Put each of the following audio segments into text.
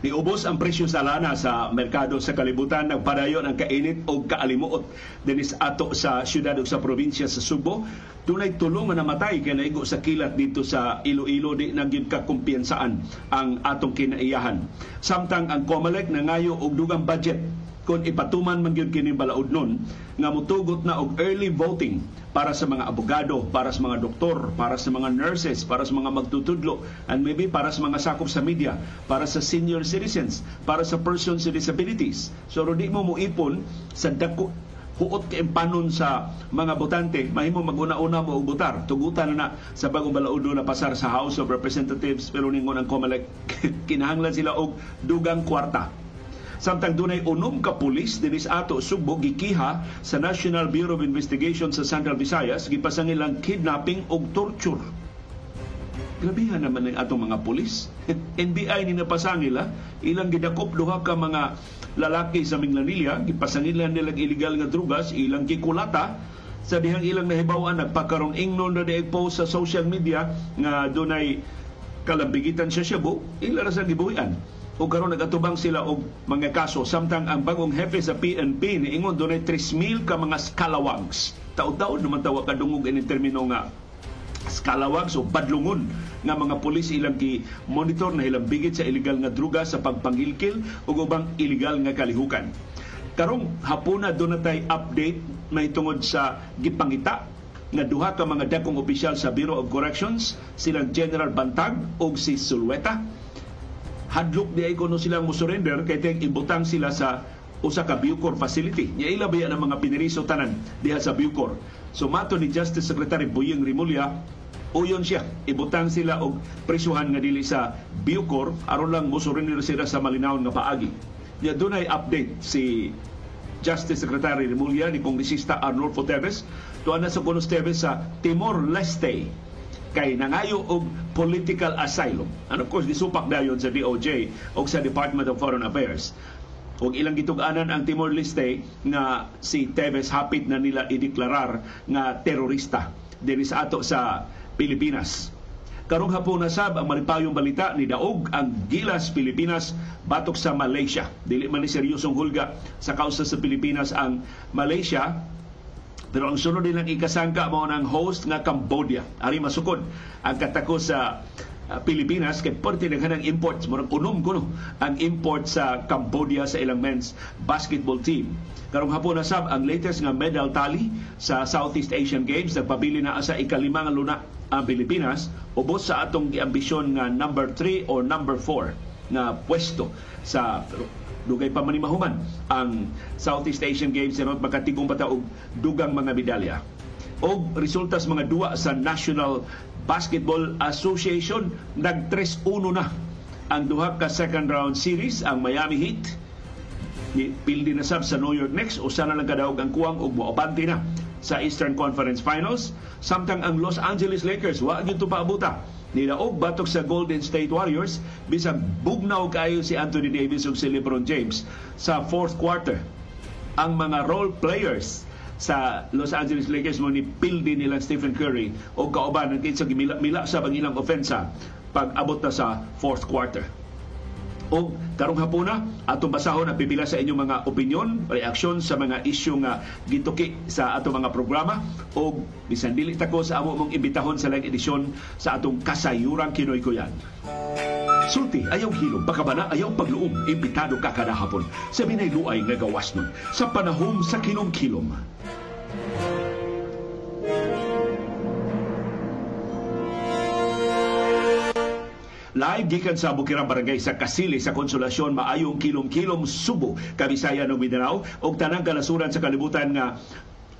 Niubos ang presyo sa lana sa merkado sa kalibutan nagpadayon ang kainit o kaalimuot dinis ato sa syudad o sa probinsya sa Subo. Tunay tulong na namatay kay naigo sa kilat dito sa Iloilo di nagyud ka kumpiyansaan ang atong kinaiyahan. Samtang ang COMELEC nangayo og dugang budget kung ipatuman man gyud kini balaod nun nga mutugot na og early voting para sa mga abogado, para sa mga doktor, para sa mga nurses, para sa mga magtutudlo, and maybe para sa mga sakop sa media, para sa senior citizens, para sa persons with disabilities. So, di mo mo ipon sa dako huot kay panon sa mga botante mahimo maguna-una mo og botar tugutan na, na sa bagong balaod na pasar sa House of Representatives pero ningon ang COMELEC kinahanglan sila og dugang kwarta Samtang dunay unom ka pulis dinis ato Subo gikiha sa National Bureau of Investigation sa Central Visayas gipasangilang kidnapping ug torture. Grabihan naman ng atong mga pulis. NBI ni napasangila, ilang gidakop duha ka mga lalaki sa Minglanilla, gipasangilan nilang illegal nga drugas, ilang kikulata, sa dihang ilang nahibawan nagpakarong ingnon na post sa social media nga dunay kalambigitan sa Cebu, ila ra sa gibuhian o karon nagatubang sila og mga kaso. Samtang ang bagong hepe sa PNP niingon dunay 3,000 ka mga scalawags taud-taud naman tawa kadungog ini termino nga scalawags o badlungon nga mga pulis ilang ki monitor na ilang bigit sa illegal nga druga sa pagpangilkil ug ubang illegal nga kalihukan. Karong hapuna do natay update may tungod sa gipangita nga duha ka mga dakong opisyal sa Bureau of Corrections silang General Bantag ug si Sulweta hadlok di ay kuno silang mo surrender kay teng ibutang sila sa usa ka Bucor facility. Nya ila ba ang mga piniriso tanan diha sa Bucor. So mato ni Justice Secretary Buyeng Rimulya uyon siya ibutang sila og presyuhan nga dili sa Bucor aron lang mo surrender sila sa malinaw nga paagi. Nya dunay update si Justice Secretary Rimulya ni Kongresista Arnolfo Teves tuan na sa Teves sa Timor Leste kay nangayo og political asylum. And of course, gisupak dayon sa DOJ o sa Department of Foreign Affairs. Og ilang gitug-anan ang Timor-Leste nga si Teves hapit na nila ideklarar nga terorista dinhi sa ato sa Pilipinas. Karong hapon na sab ang malipayong balita ni Daog ang Gilas Pilipinas batok sa Malaysia. Dili man ni seryosong hulga sa kausa sa Pilipinas ang Malaysia pero ang sunod nilang ikasangka mao ng host nga Cambodia. Ari masukod ang katako sa uh, Pilipinas kay parte ng imports murag unom kuno ang import sa Cambodia sa ilang men's basketball team. Karong hapon na sab ang latest nga medal tally sa Southeast Asian Games nagpabili na sa ikalima nga luna ang Pilipinas ubos sa atong giambisyon nga number 3 or number 4 na pwesto sa dugay pa manimahuman ang Southeast Asian Games sa makatigong bata og dugang mga medalya. Og resulta sa mga duwa sa National Basketball Association nag 3-1 na ang duha ka second round series ang Miami Heat. Ni pildi na sab sa New York Knicks usa na lang kadaog ang kuwang og moabante na sa Eastern Conference Finals samtang ang Los Angeles Lakers wa gyud paabuta nilaog batok sa Golden State Warriors bisag bugnaw kayo si Anthony Davis ug si LeBron James sa fourth quarter. Ang mga role players sa Los Angeles Lakers mo ni pildi nila Stephen Curry o kauban ng kinsa mila sa bang ilang ofensa pag abot na sa fourth quarter. O karong hapuna atong basahon at pipila sa inyong mga opinion, reaksyon sa mga isyu nga gituki sa atong mga programa. O bisan dili ta ko sa amo mong imbitahon sa lang edisyon sa atong kasayuran kinoy ko yan. Sulti, ayaw hilom, baka ba na ayaw pagluom, imbitado ka kada hapon. Sa binay luay nga gawas nun, sa panahom sa kilom-kilom. Live gikan sa Bukirang Barangay sa Kasili sa Konsolasyon maayong kilom-kilom Subo, Kabisayan ug Mindanao ug tanang kalasuran sa kalibutan nga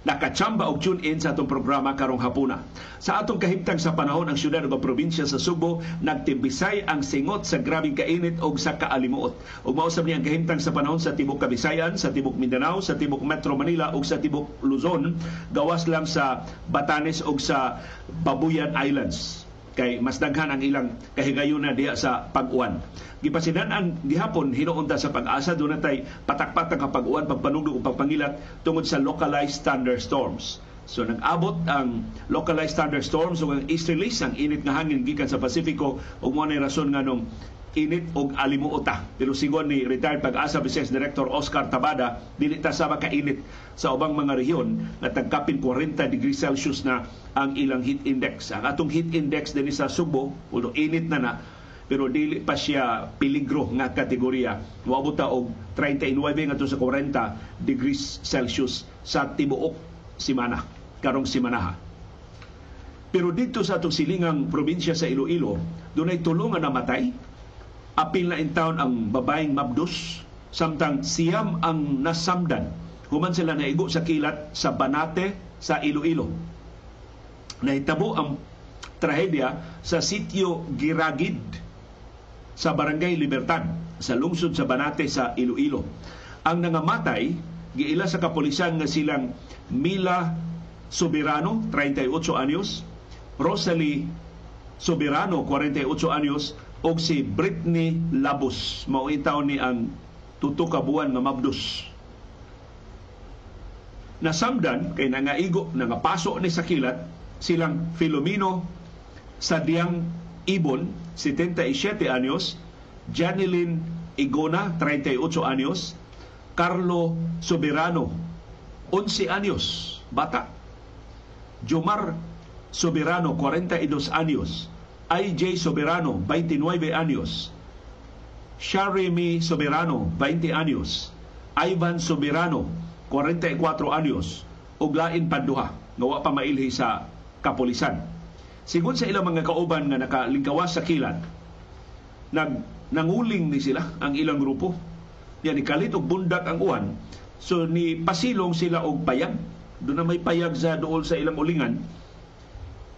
nakachamba og tune in sa atong programa karong hapuna. Sa atong kahimtang sa panahon ang syudad ug probinsya sa Subo nagtibisay ang singot sa grabing kainit og sa kaalimuot. Ug mausab niya ang kahimtang sa panahon sa tibok Kabisayan, sa tibok Mindanao, sa tibok Metro Manila ug sa tibok Luzon, gawas lang sa Batanes ug sa Babuyan Islands kay mas daghan ang ilang kahigayuna diha sa pag-uwan. Gipasidan ang gihapon hinuunta sa pag-asa do natay patak-patak nga pag-uwan, pagpanugdog ug pagpangilat tungod sa localized thunderstorms. So nag-abot ang localized thunderstorms ug ang easterlies ang init nga hangin gikan sa Pasifiko ug mo rason nga nung init og alimuota. Pero sigon ni retired pag-asa Vice Director Oscar Tabada, dili ta sa makainit sa ubang mga rehiyon na tagkapin 40 degrees Celsius na ang ilang heat index. Ang atong heat index din sa Subo, ulo init na na, pero dili pa siya peligro nga kategorya. Moabot ta og 39 ngadto sa 40 degrees Celsius sa tibuok simana karong simanaha. Pero dito sa atong silingang probinsya sa Iloilo, dunay tulo nga namatay apil na in town ang babaeng mabdus samtang siyam ang nasamdan human sila naigo sa kilat sa Banate sa Iloilo. Nahitabo ang trahedya sa sitio Giragid sa Barangay Libertad sa lungsod sa Banate sa Iloilo. Ang nangamatay giila sa kapulisan nga silang Mila Soberano, 38 anyos, Rosalie Soberano, 48 anyos, o si Britney Labus. Mauitaw ni ang tuto ka buwan nga mabdus. Nasamdan kay nangaigo, nangapaso ni sa kilat silang Filomeno Sadyang Ibon, 77 anyos, Janilyn Igona, 38 anyos, Carlo Soberano, 11 anyos, bata. Jomar Soberano, 42 anyos, IJ Soberano, 29 anyos. Sharimi Soberano, 20 anyos. Ivan Soberano, 44 anyos. ug lain panduha nga wa pa mailhi sa kapulisan. Sigon sa ilang mga kauban nga nakalingkawas sa kilat, nag nanguling ni sila ang ilang grupo. Yan ni kalit og bundak ang uwan. So ni pasilong sila og payag. Doon na may payag sa dool sa ilang ulingan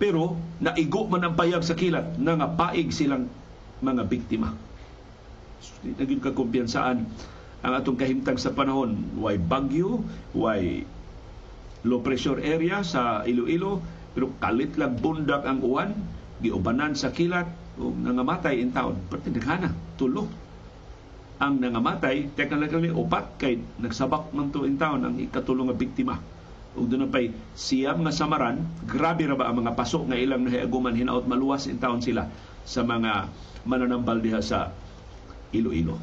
pero naigo man ang payag sa kilat na nga paig silang mga biktima. So, naging kakumpiyansaan ang atong kahimtang sa panahon. Way bagyo, way low pressure area sa Iloilo, pero kalit lang bundak ang uwan, giubanan sa kilat, o nangamatay in town. Pati naghana, tulo. Ang nangamatay, technically, upat kay nagsabak man to in town ang ikatulong nga biktima ug doon pay siyam nga samaran grabe ra ba ang mga paso nga ilang nahiaguman hinaot maluwas in town sila sa mga mananambal diha sa Iloilo.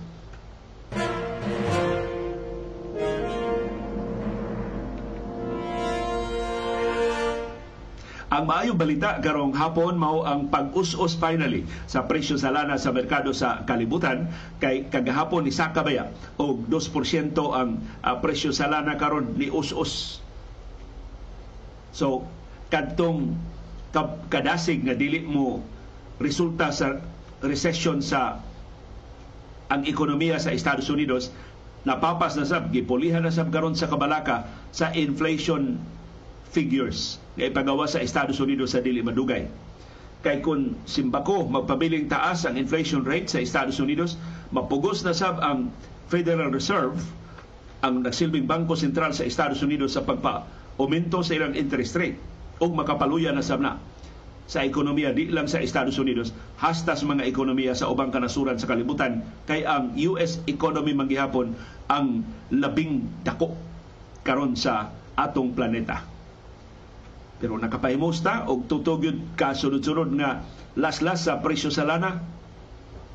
Ang maayong balita karong hapon mao ang pag-us-us finally sa presyo sa lana sa merkado sa kalibutan kay kagahapon ni Sakabaya og 2% ang uh, presyo sa lana karon ni us-us So, kadtong kadasig nga dili mo resulta sa recession sa ang ekonomiya sa Estados Unidos napapas na sab gipulihan na sab karon sa kabalaka sa inflation figures nga ipagawa sa Estados Unidos sa dili madugay. Kay kung simbako magpabiling taas ang inflation rate sa Estados Unidos mapugos na sab ang Federal Reserve ang nagsilbing bangko sentral sa Estados Unidos sa pagpa aumento sa ilang interest rate o makapaluya na sabna sa ekonomiya di lang sa Estados Unidos hasta sa mga ekonomiya sa ubang kanasuran sa kalibutan kay ang US economy manggihapon ang labing dako karon sa atong planeta. Pero nakapahimos ta og tutugyod ka sunod-sunod nga laslas sa presyo sa lana.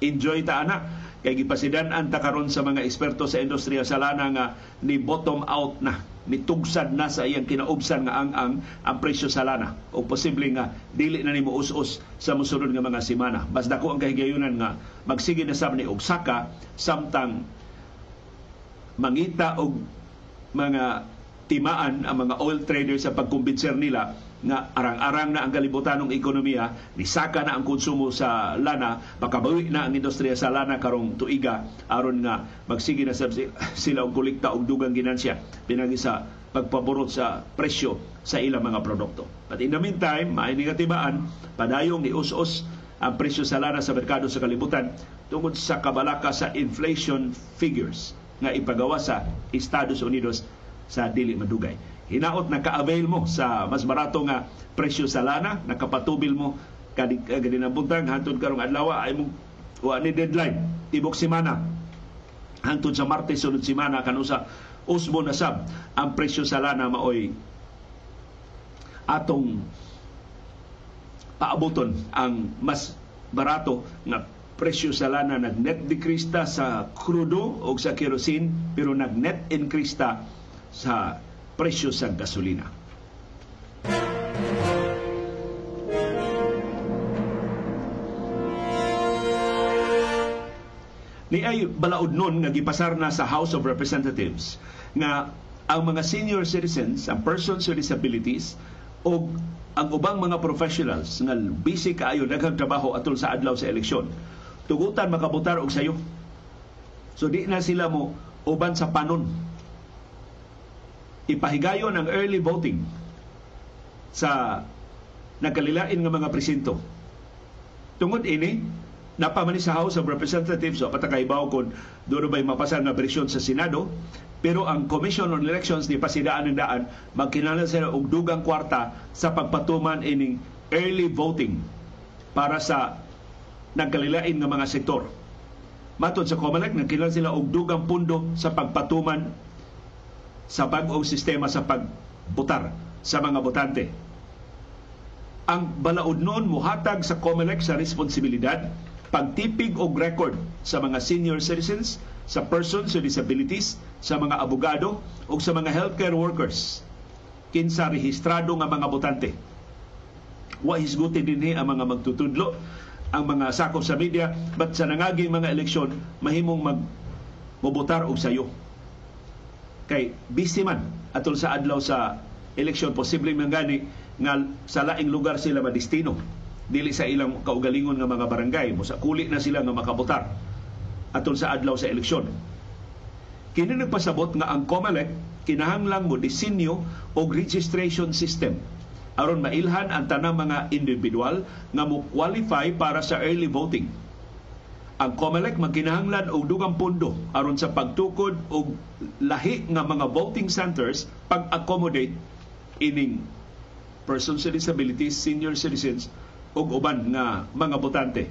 Enjoy ta ana kay gipasidan ta karon sa mga eksperto sa industriya sa lana nga ni bottom out na mitugsad na sa iyang kinaubsan nga ang ang ang presyo sa lana. O posible nga dili na nimo us-us sa mosunod nga mga semana bas dako ang kahigayunan nga magsige na sab ni og saka samtang mangita og mga timaan ang mga oil traders sa pagkumbinser nila nga arang-arang na ang kalibutan ng ekonomiya, nisaka na ang konsumo sa lana, makabawi na ang industriya sa lana karong tuiga aron nga magsige na sila og kolekta og dugang ginansya pinagi sa pagpaborot sa presyo sa ilang mga produkto. But in the meantime, may negatibaan, padayong ni us-us ang presyo sa lana sa merkado sa kalibutan tungod sa kabalaka sa inflation figures nga ipagawa sa Estados Unidos sa dili madugay hinaot na ka-avail mo sa mas barato nga presyo sa lana, nakapatubil mo kadi kadi na buntag hantod karong adlaw ay mo wa ni deadline tibok semana. Hangtod sa Martes sunod semana kanusa usbo na sab. Ang presyo sa lana maoy atong paabuton ang mas barato nga presyo sa lana. Nag-net decrease ta sa krudo o sa kerosene pero nag-net increase ta sa presyo sa gasolina. Ni ay balaod nun nga gipasar na sa House of Representatives nga ang mga senior citizens, ang persons with disabilities o ang ubang mga professionals nga busy kaayo daghang atol sa adlaw sa eleksyon. Tugutan makabutar og sayo. So di na sila mo uban sa panon ipahigayon ang early voting sa nagkalilain nga mga presinto tungod ini napamani sa House of Representatives o patakaibaw kung doon ba'y mapasal nga bersyon sa Senado pero ang Commission on Elections di pasidaan ng daan magkinahanglan sila og dugang kwarta sa pagpatuman ining early voting para sa nagkalilain nga mga sektor. Matod sa COMELEC, nagkinahanglan sila og dugang pundo sa pagpatuman sa bag-ong sistema sa pagbutar sa mga botante. Ang balaod noon muhatag sa COMELEC sa responsibilidad pagtipig og record sa mga senior citizens, sa persons with disabilities, sa mga abogado o sa mga healthcare workers kinsa rehistrado nga mga botante. Wa hisguti dinhi ang mga magtutudlo, ang mga sakop sa media, but sa nangaging mga eleksyon, mahimong mag mobotar og sayo. Kay busy man atol sa adlaw sa eleksyon, posible man gani nga sa laing lugar sila madistino dili sa ilang kaugalingon nga mga barangay mo sa kuli na sila nga makabotar atol sa adlaw sa eleksyon. Kini nagpasabot nga ang COMELEC kinahanglang mo disenyo og registration system. Aron mailhan ang tanang mga individual nga mo qualify para sa early voting ang COMELEC magkinahanglan og dugang pundo aron sa pagtukod og lahi nga mga voting centers pag-accommodate ining persons with disabilities, senior citizens ug uban nga mga botante.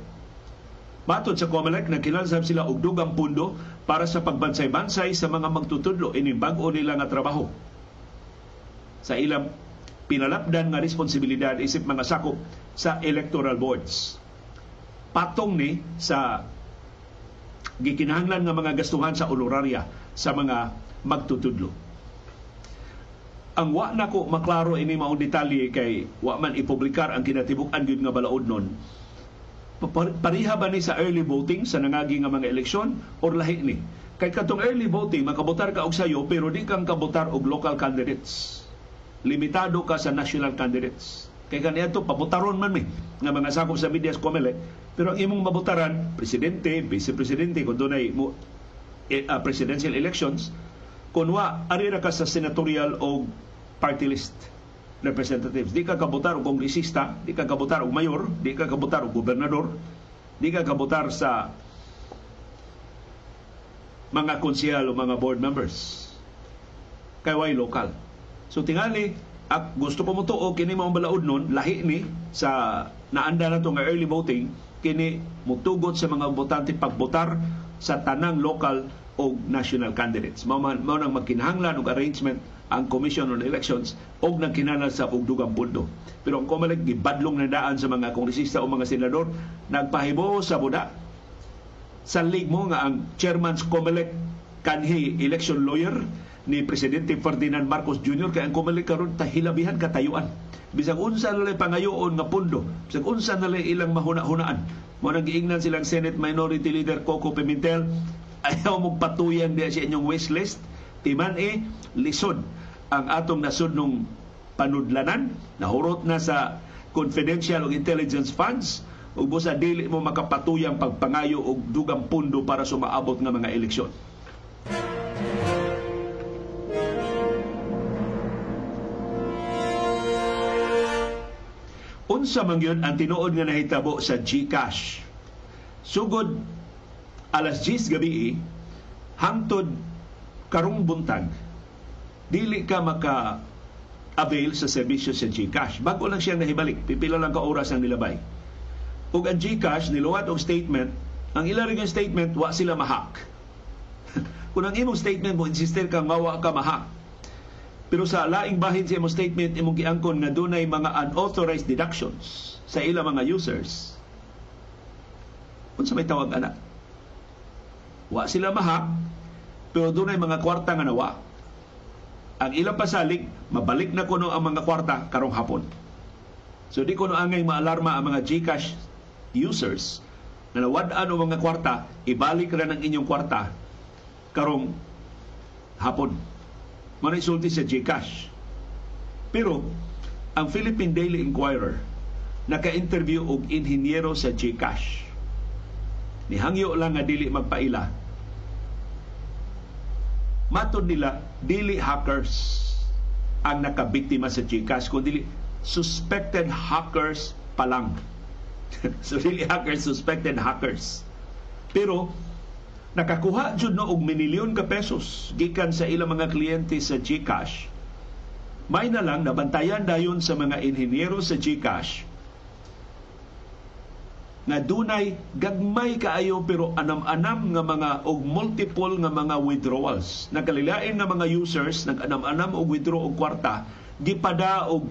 Matod sa COMELEC, nagkinalsab sila og dugang pundo para sa pagbansay-bansay sa mga magtutudlo ining bag-o nila nga trabaho. Sa ilang pinalapdan nga responsibilidad isip mga sakop sa electoral boards. Patong ni sa gikinahanglan nga mga gastuhan sa honoraria sa mga magtutudlo. Ang wa na ko maklaro ini maong detalye kay wa man ipublikar ang kinatibuk-an gyud nga balaod nun pariha ba ni sa early voting sa nangagi nga mga eleksyon or lahi ni? Kay katong early voting makabotar ka og sayo pero di kang kabotar og local candidates. Limitado ka sa national candidates. Kay kaniadto pabotaron man mi nga mga sakop sa media komele pero ang imong mabutaran presidente vice presidente kun dunay mo eh, uh, presidential elections kunwa ari ra ka sa senatorial o party list representatives. Di ka kabutar og kongresista, di ka kabutar og mayor, di ka kabutar og gobernador, di ka kabutar sa mga konsehal o mga board members. Kay way lokal. So tingali, ak gusto ko mo to o kini mao balaod nun, lahi ni sa naanda na to nga early voting, kini mutugot sa mga botante pagbotar sa tanang local o national candidates. Mao mao nang magkinahanglan og arrangement ang Commission on Elections og nagkinahanglan sa ugdugang pundo. Pero ang COMELEC gibadlong na daan sa mga kongresista o mga senador nagpahibo sa buda. Sa mo nga ang chairman's COMELEC kanhi election lawyer ni Presidente Ferdinand Marcos Jr. kay ang COMELEC karon tahilabihan katayuan. Bisag unsa na pangayoon nga pundo, bisag unsa na ilang mahuna-hunaan. Mo nang giingnan silang Senate Minority Leader Coco Pimentel ayaw mong patuyan diya sa inyong wish list. Timan eh, lisod ang atong nasudnong panudlanan. Nahurot na sa confidential o intelligence funds ug busa dili mo makapatuyang pagpangayo og dugang pundo para sumaabot nga mga eleksyon. Unsa man yun ang tinuod nga nahitabo sa GCash. Sugod alas 10 gabi hangtod karong buntag dili ka maka avail sa serbisyo sa GCash. Bago lang siyang nahibalik, pipila lang ka oras ang nilabay. Ug ang GCash niluwat og statement, ang ilang statement wa sila mahak. Kung ang imong statement mo insister ka nga wa ka mahak. Pero sa laing bahin sa imong statement imong giangkon nga dunay mga unauthorized deductions sa ilang mga users Unsa may tawag ana? Wa sila maha, pero doon ay mga kwarta nga nawa. Ang ilang pasalig, mabalik na kuno ang mga kwarta karong hapon. So di kuno angay maalarma ang mga GCash users na nawad-an o mga kwarta, ibalik ra ng inyong kwarta karong hapon. Manisulti sa GCash. Pero, ang Philippine Daily Inquirer naka-interview og inhinyero sa GCash. Nihangyo lang nga dili magpaila. Matod nila, dili hackers ang nakabiktima sa GCash, kundi suspected hackers pa lang so really hackers, suspected hackers. Pero nakakuha jud no og minilyon ka pesos gikan sa ilang mga kliyente sa GCash. May na lang nabantayan dayon sa mga inhinyero sa GCash nga dunay gagmay kaayo pero anam-anam nga mga og multiple nga mga withdrawals. Nagkalilain nga mga users nag-anam-anam og withdraw og kwarta gipada og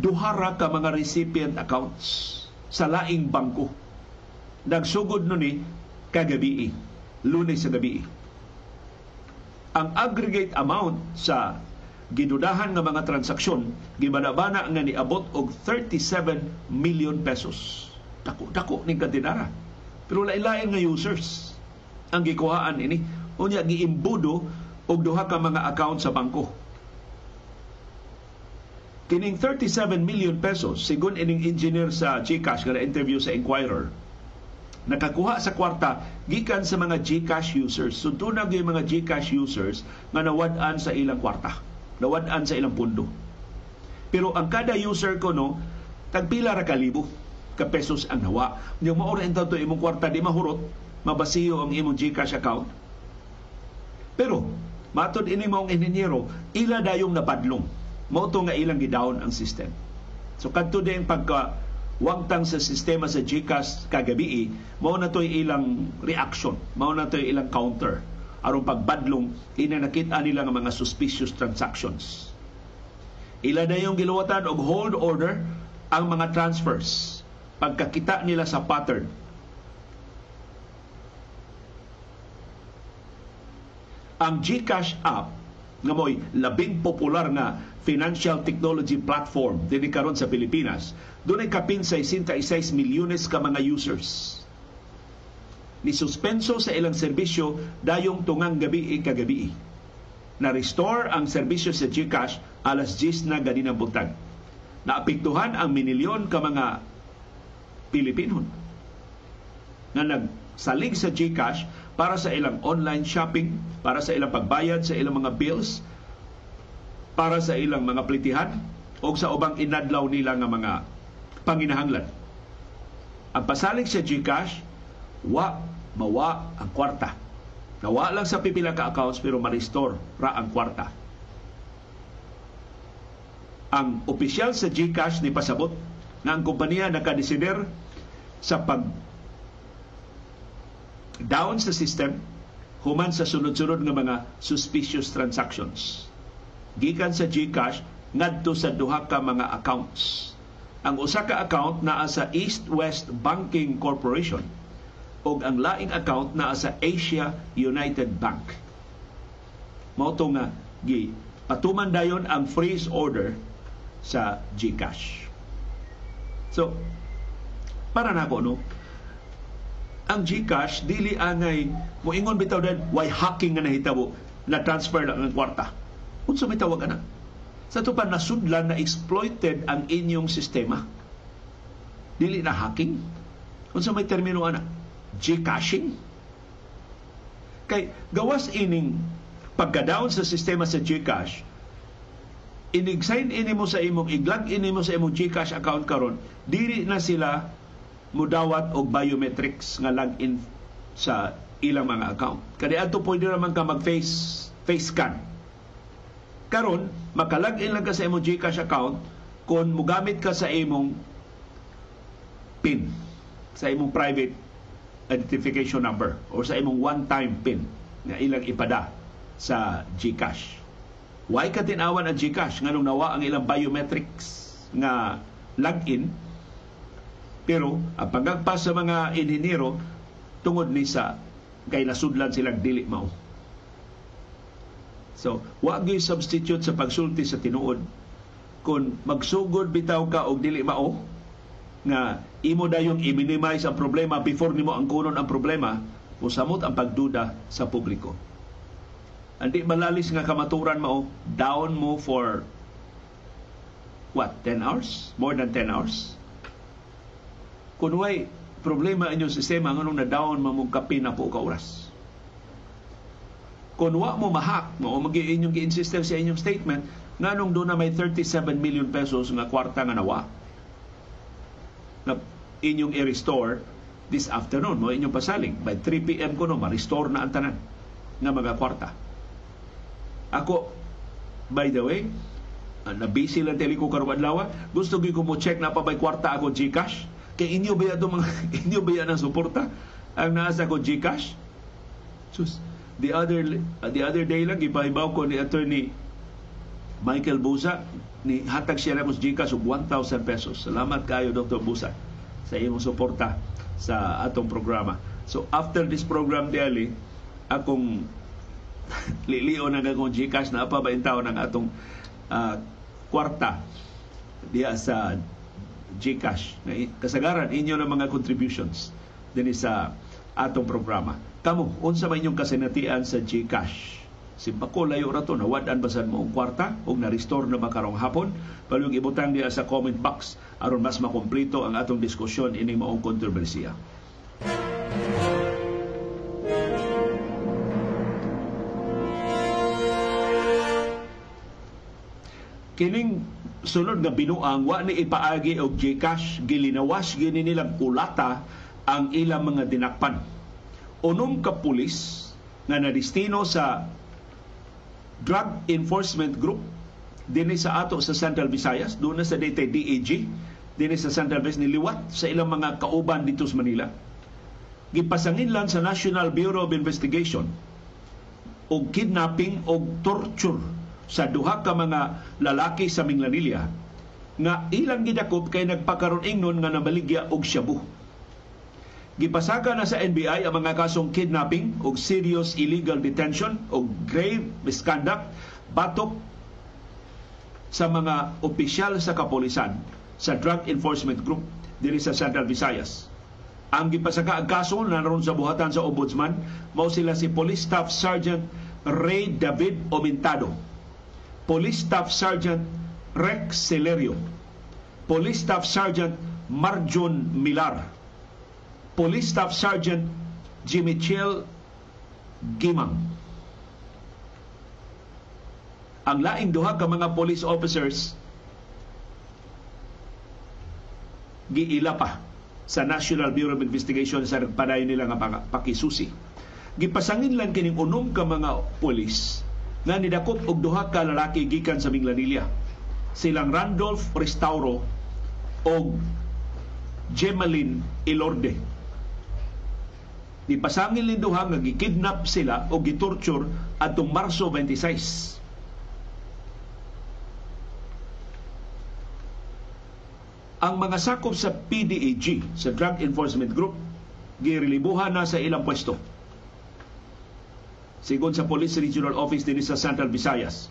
duhara ka mga recipient accounts sa laing bangko. Nagsugod no ni kagabi, lunes sa gabi. Ang aggregate amount sa gidudahan nga mga transaksyon gibanabana nga niabot og 37 million pesos. Dako-dako ning kadinara. Pero lain-lain nga users ang gikuhaan ini. Unya giimbudo og duha ka mga account sa bangko Kining 37 million pesos, sigun ining engineer sa GCash nga interview sa Inquirer, nakakuha sa kwarta gikan sa mga GCash users. So tunag yung mga GCash users nga nawad-an sa ilang kwarta, nawad-an sa ilang pundo. Pero ang kada user ko no, tagpila ra kalibo ka pesos ang nawa. Maura entaw to imong kwarta di mahurot, mabasiyo ang imong GCash account. Pero matod ini mong inhinyero, ila dayong napadlong mao nga ilang gidawon ang system. So kadto din pagka wagtang sa sistema sa GCash kagabi, mao na toy ilang reaction, mao na toy ilang counter. Aron pagbadlong ina nakita nila nga mga suspicious transactions. Ila na yung giluwatan og hold order ang mga transfers. Pagkakita nila sa pattern. Ang GCash app nga mo'y labing popular nga financial technology platform dinhi karon sa Pilipinas, dunay kapin 66 milyones ka mga users. Ni suspenso sa ilang serbisyo dayong tungang gabi kagabi. Na-restore ang serbisyo sa GCash alas 10 na gani ng buntag. Naapektuhan ang minilyon ka mga Pilipinon na nagsalig sa GCash para sa ilang online shopping, para sa ilang pagbayad sa ilang mga bills, para sa ilang mga plitihan o sa ubang inadlaw nila nga mga panginahanglan. Ang pasalig sa GCash, wa mawa ang kwarta. Nawa lang sa pipila ka accounts pero ma-restore ra ang kwarta. Ang opisyal sa GCash ni pasabot nga ang kompanya nakadesider sa pag down sa system human sa sunod-sunod nga mga suspicious transactions gikan sa GCash ngadto sa duha ka mga accounts. Ang usa ka account naa sa East West Banking Corporation ug ang laing account naa sa Asia United Bank. Mao nga gi patuman dayon ang freeze order sa GCash. So, para nako no, ang GCash dili angay moingon bitaw dan why hacking nga nahitabo na transfer lang ang kwarta Unsa may tawag ana? Sa to pa nasudlan na exploited ang inyong sistema. Dili na hacking. Unsa may termino ana? Gcashing. Kay gawas ining pagka-down sa sistema sa Gcash, inig-sign ini mo sa imong iglag ini mo sa imong Gcash account karon, dili na sila mudawat og biometrics nga login sa ilang mga account. Kadi adto pwede naman ka mag-face face scan karon makalagin lang ka sa imong GCash account kung mugamit ka sa imong PIN sa imong private identification number or sa imong one-time PIN nga ilang ipada sa GCash. Why ka tinawan ang GCash nganong nawa ang ilang biometrics nga login Pero ang pagagpas sa mga inhinyero tungod ni sa kay nasudlan silang dili mao. So, wa gyud substitute sa pagsulti sa tinuod kung magsugod bitaw ka og dili mao nga imo dayon i-minimize ang problema before nimo ang kunon ang problema, musamot ang pagduda sa publiko. Andi malalis nga kamaturan mao, down mo for what, 10 hours? More than 10 hours? Kung way problema inyong sistema, nganong na-down mo mong kapin na po ka oras. Kung wa mo mahak, mo magi inyong gi-insist sa inyong statement, nganong doon na may 37 million pesos nga kwarta nga nawa na inyong i-restore this afternoon mo inyong pasaling by 3 p.m. ko no ma-restore na ang tanan nga mga kwarta. Ako by the way uh, na busy lang tali ko karon adlaw gusto ko mo check na pa bay kwarta ako GCash? Kay inyo ba mga inyo ba ang suporta? Ang nasa ko GCash? Sus the other uh, the other day lang ipahibaw ko ni attorney Michael Busa ni hatag siya na ko Gcash og 1,000 pesos. Salamat kayo Dr. Busa sa imong suporta sa atong programa. So after this program diali akong lilio na akong Gcash na pa ba taon ng atong uh, kwarta diya sa Gcash. Kasagaran inyo ng mga contributions din sa atong programa. Kamo, unsa man inyong kasinatian sa Gcash? Simpako layo ra to nawad-an basan mo ang kwarta ug na-restore na ba karong hapon palong ibutang diya sa comment box aron mas makomplito ang atong diskusyon ini maong kontrobersiya. Kining sunod nga binuang wa ni ipaagi og GCash gilinawas gini nilang kulata ang ilang mga dinakpan. Unom ka pulis nga nadistino sa Drug Enforcement Group dinhi sa ato sa Central Visayas, doon na sa daytay DAG, dinhi sa Central Visayas niliwat sa ilang mga kauban dito sa Manila. Gipasangin lang sa National Bureau of Investigation og kidnapping og torture sa duha ka mga lalaki sa Minglanilla nga ilang gidakop kay nagpakaron ingnon nga nabaligya og shabu Gipasaga na sa NBI ang mga kasong kidnapping o serious illegal detention o grave misconduct batok sa mga opisyal sa kapolisan sa Drug Enforcement Group diri sa Central Visayas. Ang gipasaka ang kaso naroon sa buhatan sa Ombudsman mao sila si Police Staff Sergeant Ray David Omintado, Police Staff Sergeant Rex Celerio, Police Staff Sergeant Marjon Milar, Police Staff Sergeant Jimmy Chill Gimang. Ang laing duha ka mga police officers giila pa sa National Bureau of Investigation sa nagpadayon nila nga pakisusi. Gipasangin lang kining unom ka mga polis nga nidakop og duha ka lalaki gikan sa Minglanilla. Silang Randolph Restauro og Gemaline Ilorde Nipasangil ni duha nga gikidnap sila o gitorture atong Marso 26. Ang mga sakop sa PDAG, sa Drug Enforcement Group, girelibuhan na sa ilang pwesto. Sigon sa Police Regional Office din sa Central Visayas.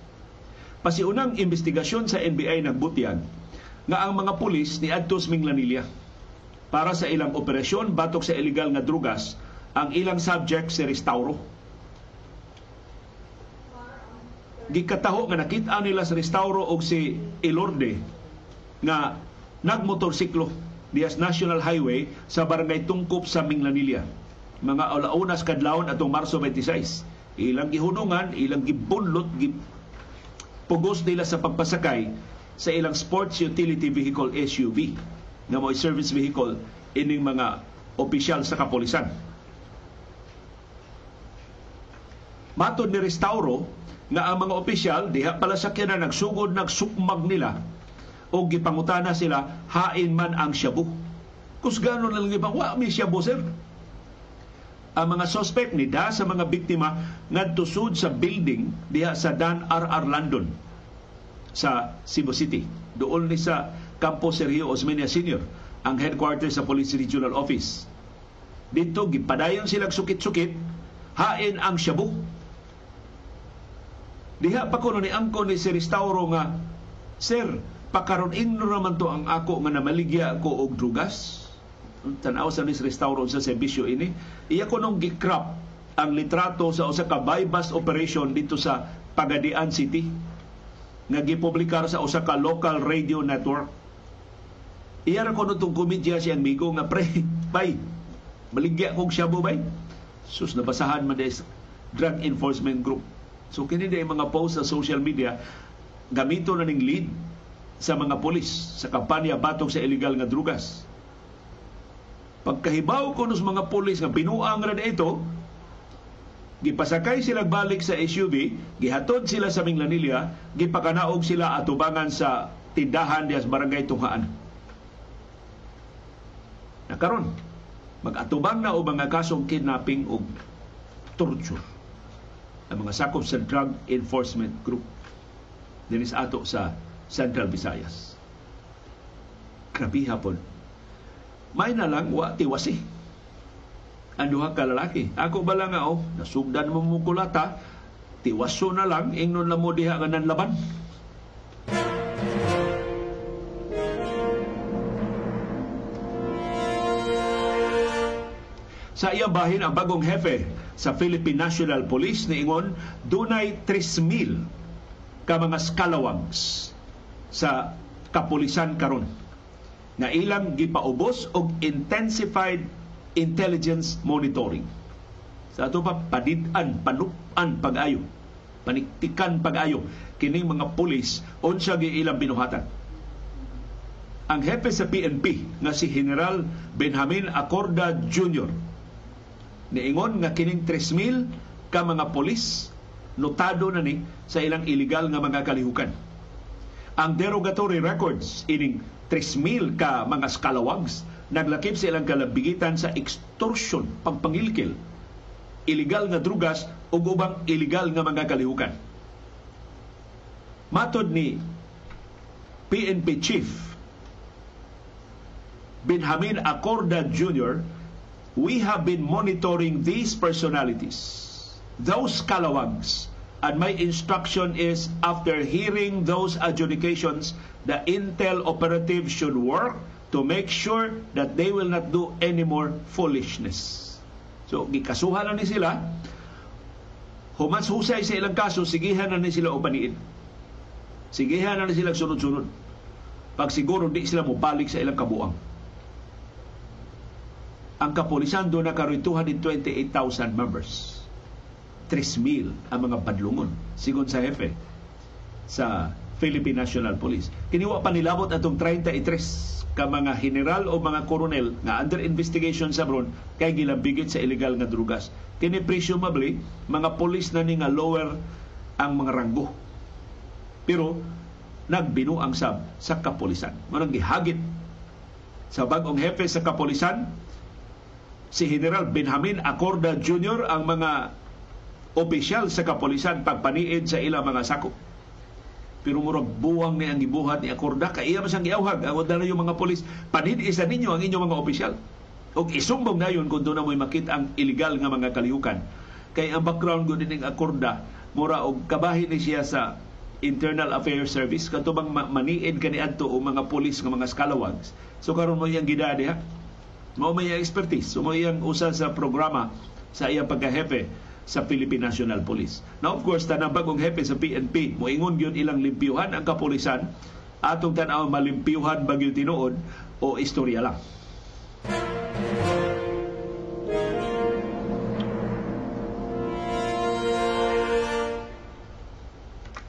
Pasiunang investigasyon sa NBI nagbutyan nga ang mga pulis ni Adtos Minglanilla para sa ilang operasyon batok sa illegal nga drugas ang ilang subject si Restauro. Gikataho nga nakita nila si Restauro og si Ilorde nga nagmotorsiklo dias National Highway sa barangay Tungkop sa Minglanilla. Mga alaunas kadlawon atong Marso 26. Ilang gihunungan, ilang gibunlot, pugos nila sa pagpasakay sa ilang sports utility vehicle SUV nga mo service vehicle ining mga opisyal sa kapolisan. Matod ni Restauro nga ang mga opisyal diha pala sa kina nagsugod nagsukmag nila o gipangutana sila hain man ang shabu. Kus ganon lang ibang wa mi shabu sir. Ang mga suspect ni da sa mga biktima ngadtusod sa building diha sa Dan R.R. London sa Cebu City. Doon ni sa Campo Sergio Osmeña Sr. ang headquarters sa Police Regional Office. Dito gipadayon sila sukit-sukit hain ang shabu. Diha pa ko ni angko ni si restauro nga Sir, pakaron igno naman to ang ako nga namaligya ko og drugas. Tanaw sa nis restauro sa serbisyo ini. Iya ko nung gikrap ang litrato sa usa ka bypass operation dito sa Pagadian City nga gipublikar sa usa ka local radio network. Iya ra ko nung komedya siyang migo nga pre, bay, maligya kong siya bay. Sus, nabasahan man Drug Enforcement Group. So kini day mga post sa social media gamito na ning lead sa mga polis sa kampanya batok sa illegal nga drugas. Pagkahibaw ko nos mga polis nga binuang ra ito, gipasakay sila balik sa SUV, gihatod sila sa Minglanilla, gipakanaog sila atubangan sa tindahan dias barangay Tunghaan. Nakaron, mag-atubang na o mga kasong kidnapping o torture ang mga sakop sa Drug Enforcement Group dinis ato sa Central Visayas. Grabe hapon. May na wa tiwasi. Ang duha ka. Ako ba lang oh, nasugdan mo mo kulata, tiwaso na lang, ingnon lang mo diha nga laban. Sa iyang bahin ang bagong hepe sa Philippine National Police ni Ingon, dunay 3,000 ka mga scalawags sa kapulisan karon nga ilang gipaubos og intensified intelligence monitoring. Sa ato pa padid-an, panupan pag-ayo, paniktikan pag-ayo kining mga pulis unsa gi ilang binuhatan. Ang hepe sa PNP nga si General Benjamin Acorda Jr niingon nga kining 3,000 ka mga polis notado na ni sa ilang illegal nga mga kalihukan. Ang derogatory records ining 3,000 ka mga scalawags naglakip sa ilang kalabigitan sa extortion, pagpangilkil, illegal nga drugas o ubang illegal nga mga kalihukan. Matod ni PNP Chief Benjamin Acorda Jr., we have been monitoring these personalities, those kalawags, and my instruction is after hearing those adjudications, the intel operative should work to make sure that they will not do any more foolishness. So, gikasuhan na ni sila, humans husay sa ilang kaso, sigihan na ni sila upaniin. Sigihan na ni sila sunod-sunod. Pag siguro di sila mo balik sa ilang kabuang ang kapulisan doon na karoon 228,000 members. 3,000 ang mga badlungon, sigon sa hefe sa Philippine National Police. Kiniwa pa nilabot atong 33 ka mga general o mga koronel nga under investigation sa Bron kay gilambigit sa illegal nga drugas. Kini presumably mga polis na ni nga lower ang mga ranggo. Pero nagbinuang sab sa kapulisan. Manang gihagit sa bagong hepe sa kapulisan si General Benjamin Acorda Jr. ang mga opisyal sa kapolisan pagpaniid sa ilang mga sakop. Pero murag buwang ni ang gibuhat ni Acorda, kaya man siyang giawhag. Ang na yung mga polis, panid isa ninyo ang inyong mga opisyal. O isumbong na yun kung doon na mo'y makita ang illegal nga mga kalihukan. Kay ang background ko din ng Acorda, mura og kabahin ni siya sa Internal Affairs Service katubang maniid kani adto o mga pulis nga mga scalawags. So karon mo yang gidade ha mao may expertise iyang usa sa programa sa iyang pagkahepe sa Philippine National Police. Now of course tanang bagong hepe sa PNP moingon gyud ilang limpyuhan ang kapulisan atong tan-aw malimpyuhan bagyo tinuod o istorya lang.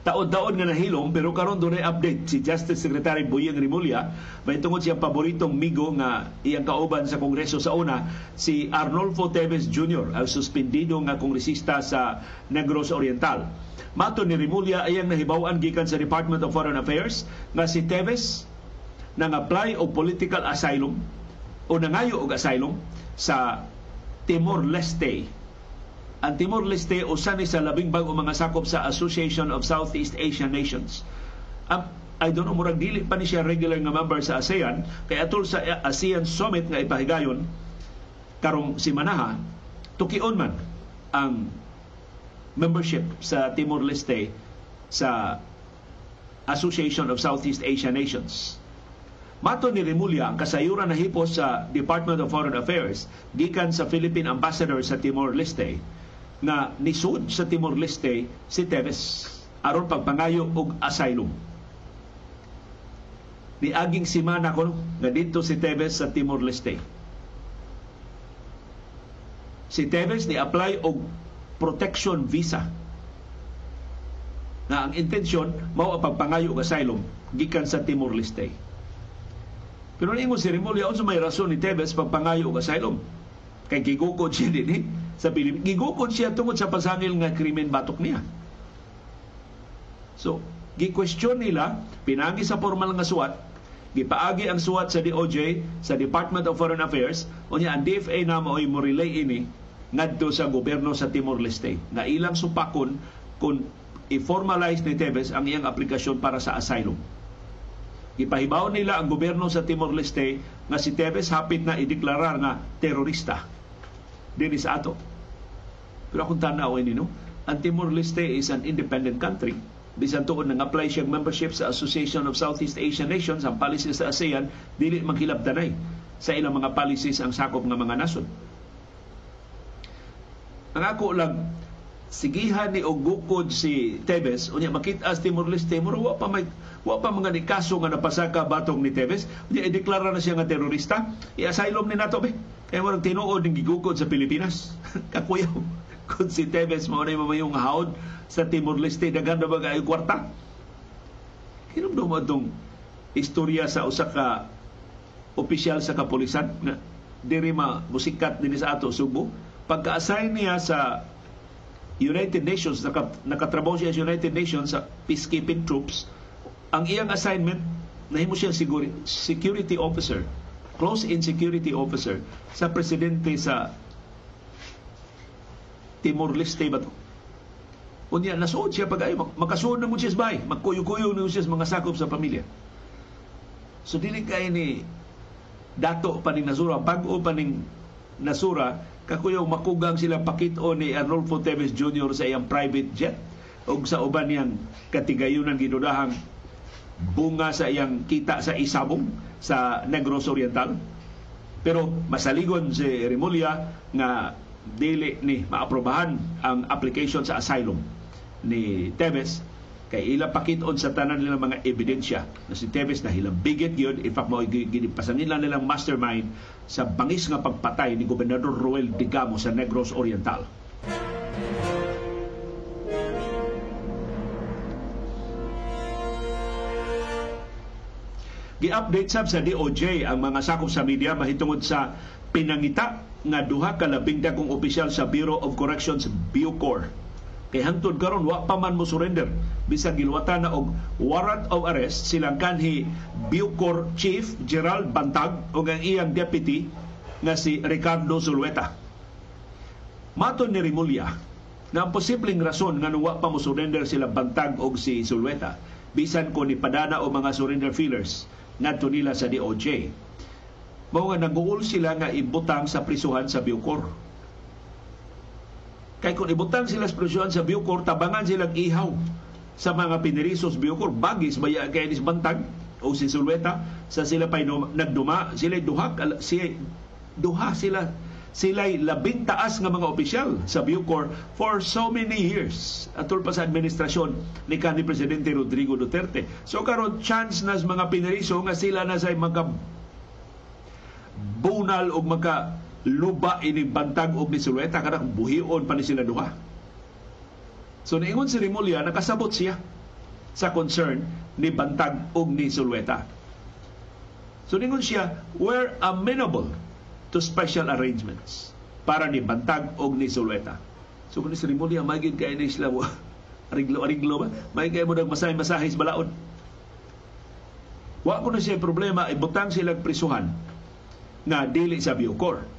Taod-taod nga nahilom pero karon dunay update si Justice Secretary Boyeng Rimulya may tungod siya paboritong migo nga iyang kauban sa Kongreso sa una si Arnolfo Teves Jr. ang suspendido nga kongresista sa Negros Oriental. Mato ni Rimulya ayang nahibaw-an gikan sa Department of Foreign Affairs nga si Teves nang apply og political asylum o nangayo og asylum sa Timor Leste ang Timor-Leste usa ni sa labing bag-o mga sakop sa Association of Southeast Asian Nations. Ang I don't know, murag dili pa ni siya regular nga member sa ASEAN, kay atol sa ASEAN Summit nga ipahigayon, karong si Manaha, tukion man ang membership sa Timor-Leste sa Association of Southeast Asian Nations. Mato ni Remulla ang kasayuran na hipos sa Department of Foreign Affairs gikan sa Philippine Ambassador sa Timor-Leste na nisud sa Timor-Leste si Teves aron pagpangayo og asylum. Ni aging simana ko nga dito si Teves sa Timor-Leste. Si Teves ni apply og protection visa na ang intensyon mao ang pagpangayo og asylum gikan sa Timor-Leste. Pero ningon si Rimulya, unsa may rason ni Tevez pagpangayo og asylum? Kay gigukod siya din eh, sa Pilipinas. Gigukod siya tungod sa pasangil nga krimen batok niya. So, gi-question nila, pinagi sa formal nga suwat, gipaagi ang suwat sa DOJ, sa Department of Foreign Affairs, unya ang DFA na mao'y mo relay ini ngadto sa gobyerno sa Timor-Leste na ilang supakon kung i-formalize ni Tevez ang iyang aplikasyon para sa asylum. Ipahibaw nila ang gobyerno sa Timor-Leste nga si Tevez hapit na ideklarar nga terorista diri sa ato. Pero akong tanaw ini no, ang Timor-Leste is an independent country. Bisan tuon nang apply siya membership sa Association of Southeast Asian Nations, ang policies sa ASEAN, dili maghilabdanay sa ilang mga policies ang sakop ng mga nasod. Ang ako lang, sigihan ni og gukod si Tevez unya makita as Timor Leste mura wa pa may wa pa mga ni kaso nga napasaka batong ni Tevez. Unya ideklara na siya nga terorista. I-asylum ni nato be. Kay mo tinuod ning gigukod sa Pilipinas. Kakuyaw. Kun si Tevez mao na mamayong haod sa Timor Leste daghan na ba kwarta? Kinumdum mo itong istorya sa usa ka opisyal sa kapulisan nga diri ma musikat dinhi sa ato Subo. Pagka-assign niya sa United Nations, nakatrabaho siya sa United Nations sa peacekeeping troops, ang iyang assignment, nahimo siya security officer, close-in security officer sa presidente sa Timor-Leste ba to? Unya, nasuod siya pag ay makasuod na mo siya bahay, magkuyo-kuyo na siya mga sakop sa pamilya. So, dili kay ni dato pa ni Nasura, bago pa ni Nasura, kakuyaw makugang sila pakito ni Arnolfo Teves Jr. sa iyang private jet o sa uban niyang katigayunan ginudahang bunga sa iyang kita sa isabong sa Negros Oriental. Pero masaligon si Remulla nga dili ni maaprobahan ang application sa asylum ni Teves kay ila pakiton sa tanan nilang mga ebidensya na si Teves na hilang bigit yun in fact mo ginipasan nila nilang mastermind sa bangis nga pagpatay ni Gobernador Roel Digamo sa Negros Oriental. Gi-update sab sa DOJ ang mga sakop sa media mahitungod sa pinangita nga duha ka labing dagkong opisyal sa Bureau of Corrections Bucor kay hangtod karon wa pa man mo surrender bisan gilwatan na og warrant of arrest silang kanhi Bucor Chief Gerald Bantag ug ang iyang deputy nga si Ricardo Zulueta. Maton ni Rimulya na ang posibleng rason nga wa pa mo surrender sila Bantag og si Zulueta bisan ko ni padana o mga surrender feelers ngadto nila sa DOJ. Mao nga naguul sila nga ibutang sa prisuhan sa Bucor Kay kung ibutang sila sa presyon sa Bucor, tabangan silang ihaw sa mga pinirisos Bucor. Bagis, baya kay Enis Bantag o si Sulweta sa sila pa nagduma. Sila duha, si, duha sila sila labing taas nga mga opisyal sa Bucor for so many years atol pa sa administrasyon ni kanhi presidente Rodrigo Duterte. So karon chance nas mga piniriso nga sila na say maka bunal o maka luba ini bantag og ni Silueta kada buhion pa ni sila duha. So niingon si Rimulya nakasabot siya sa concern ni bantag og ni Silueta. So ningon siya, we're amenable to special arrangements para ni bantag og ni Silueta. So kung ni si Rimulya magid kay ni sila ariglo-ariglo ba? May kay mo nag masahe-masahe balaod. Wa ko na siya problema ibutang silang prisuhan na dili sa Bucor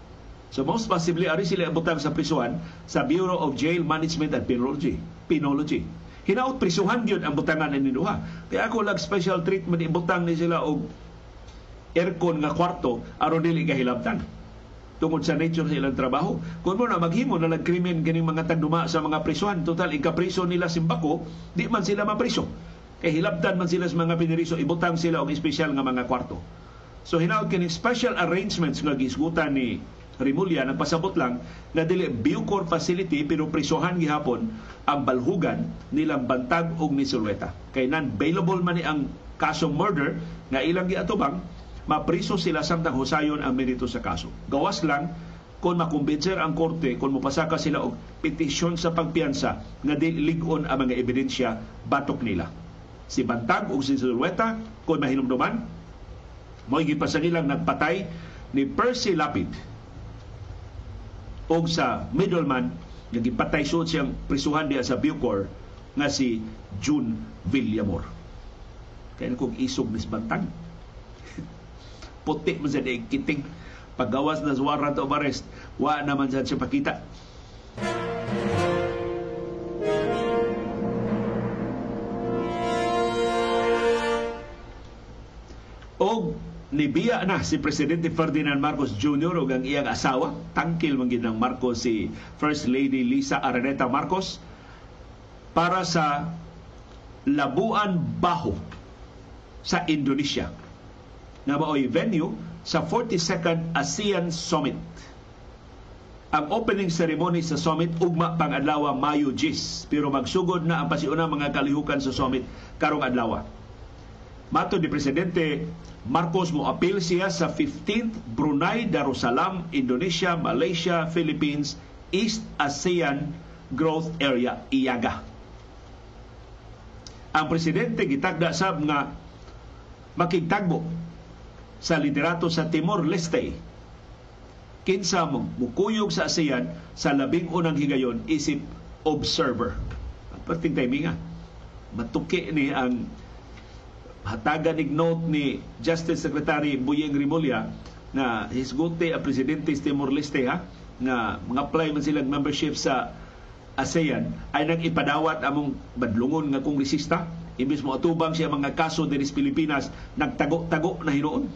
So most possibly, ari sila butang sa prisuhan sa Bureau of Jail Management and Penology. Penology. hinaot prisuhan gyud ang butangan ni duha. Kaya ako lag special treatment ibutang ni sila og aircon nga kwarto aron dili kahilabtan tungod sa nature sa ilang trabaho. Kung mo na maghimo na nagkrimen kining mga tagduma sa mga prisuhan, total ikapriso nila simbako, di man sila mapriso. Kay hilabtan man sila sa mga piniriso, ibutang sila og espesyal nga mga kwarto. So hinaot kini special arrangements nga gisgutan ni Rimulya nagpasabot lang na dili Bucor facility pero prisohan gihapon ang balhugan nilang Bantag ug ni Sulweta. Kay non-bailable man ni ang kasong murder nga ilang giatubang mapriso sila samtang husayon ang merito sa kaso. Gawas lang kung makumbinser ang korte kung mopasaka sila og petisyon sa pagpiyansa nga dili ligon ang mga ebidensya batok nila. Si Bantag ug si Sulweta kung mahinumduman mo gipasangilang nagpatay ni Percy Lapid og sa middleman nga gipatay sud siyang prisuhan diya sa Bucor nga si June Villamor. Kaya kung isog ni bantang. Puti man sa kiting paggawas na warrant of arrest, wa naman sa siya pakita. Og nibiya na si Presidente Ferdinand Marcos Jr. ug ang iyang asawa, tangkil man ng Marcos si First Lady Lisa Araneta Marcos para sa Labuan Baho sa Indonesia na mao'y venue sa 42nd ASEAN Summit. Ang opening ceremony sa summit ugma pang adlaw Mayo 10 pero magsugod na ang pasiuna mga kalihukan sa summit karong adlaw. Mato ni Presidente Marcos mo appeal siya sa 15th Brunei Darussalam, Indonesia, Malaysia, Philippines, East ASEAN Growth Area, IAGA. Ang presidente gitagda sab nga makigtagbo sa liderato sa Timor Leste kinsa mukuyog sa ASEAN sa labing unang higayon isip observer. Perting timinga. Matuki ni ang hatagan ig note ni Justice Secretary Buyeng Rimulya na hisguti ang presidente sa Timor Leste ha nga mga apply man sila membership sa ASEAN ay nang ipadawat among badlungon nga kongresista imbis mo atubang siya mga kaso din sa Pilipinas nagtago-tago na hinuon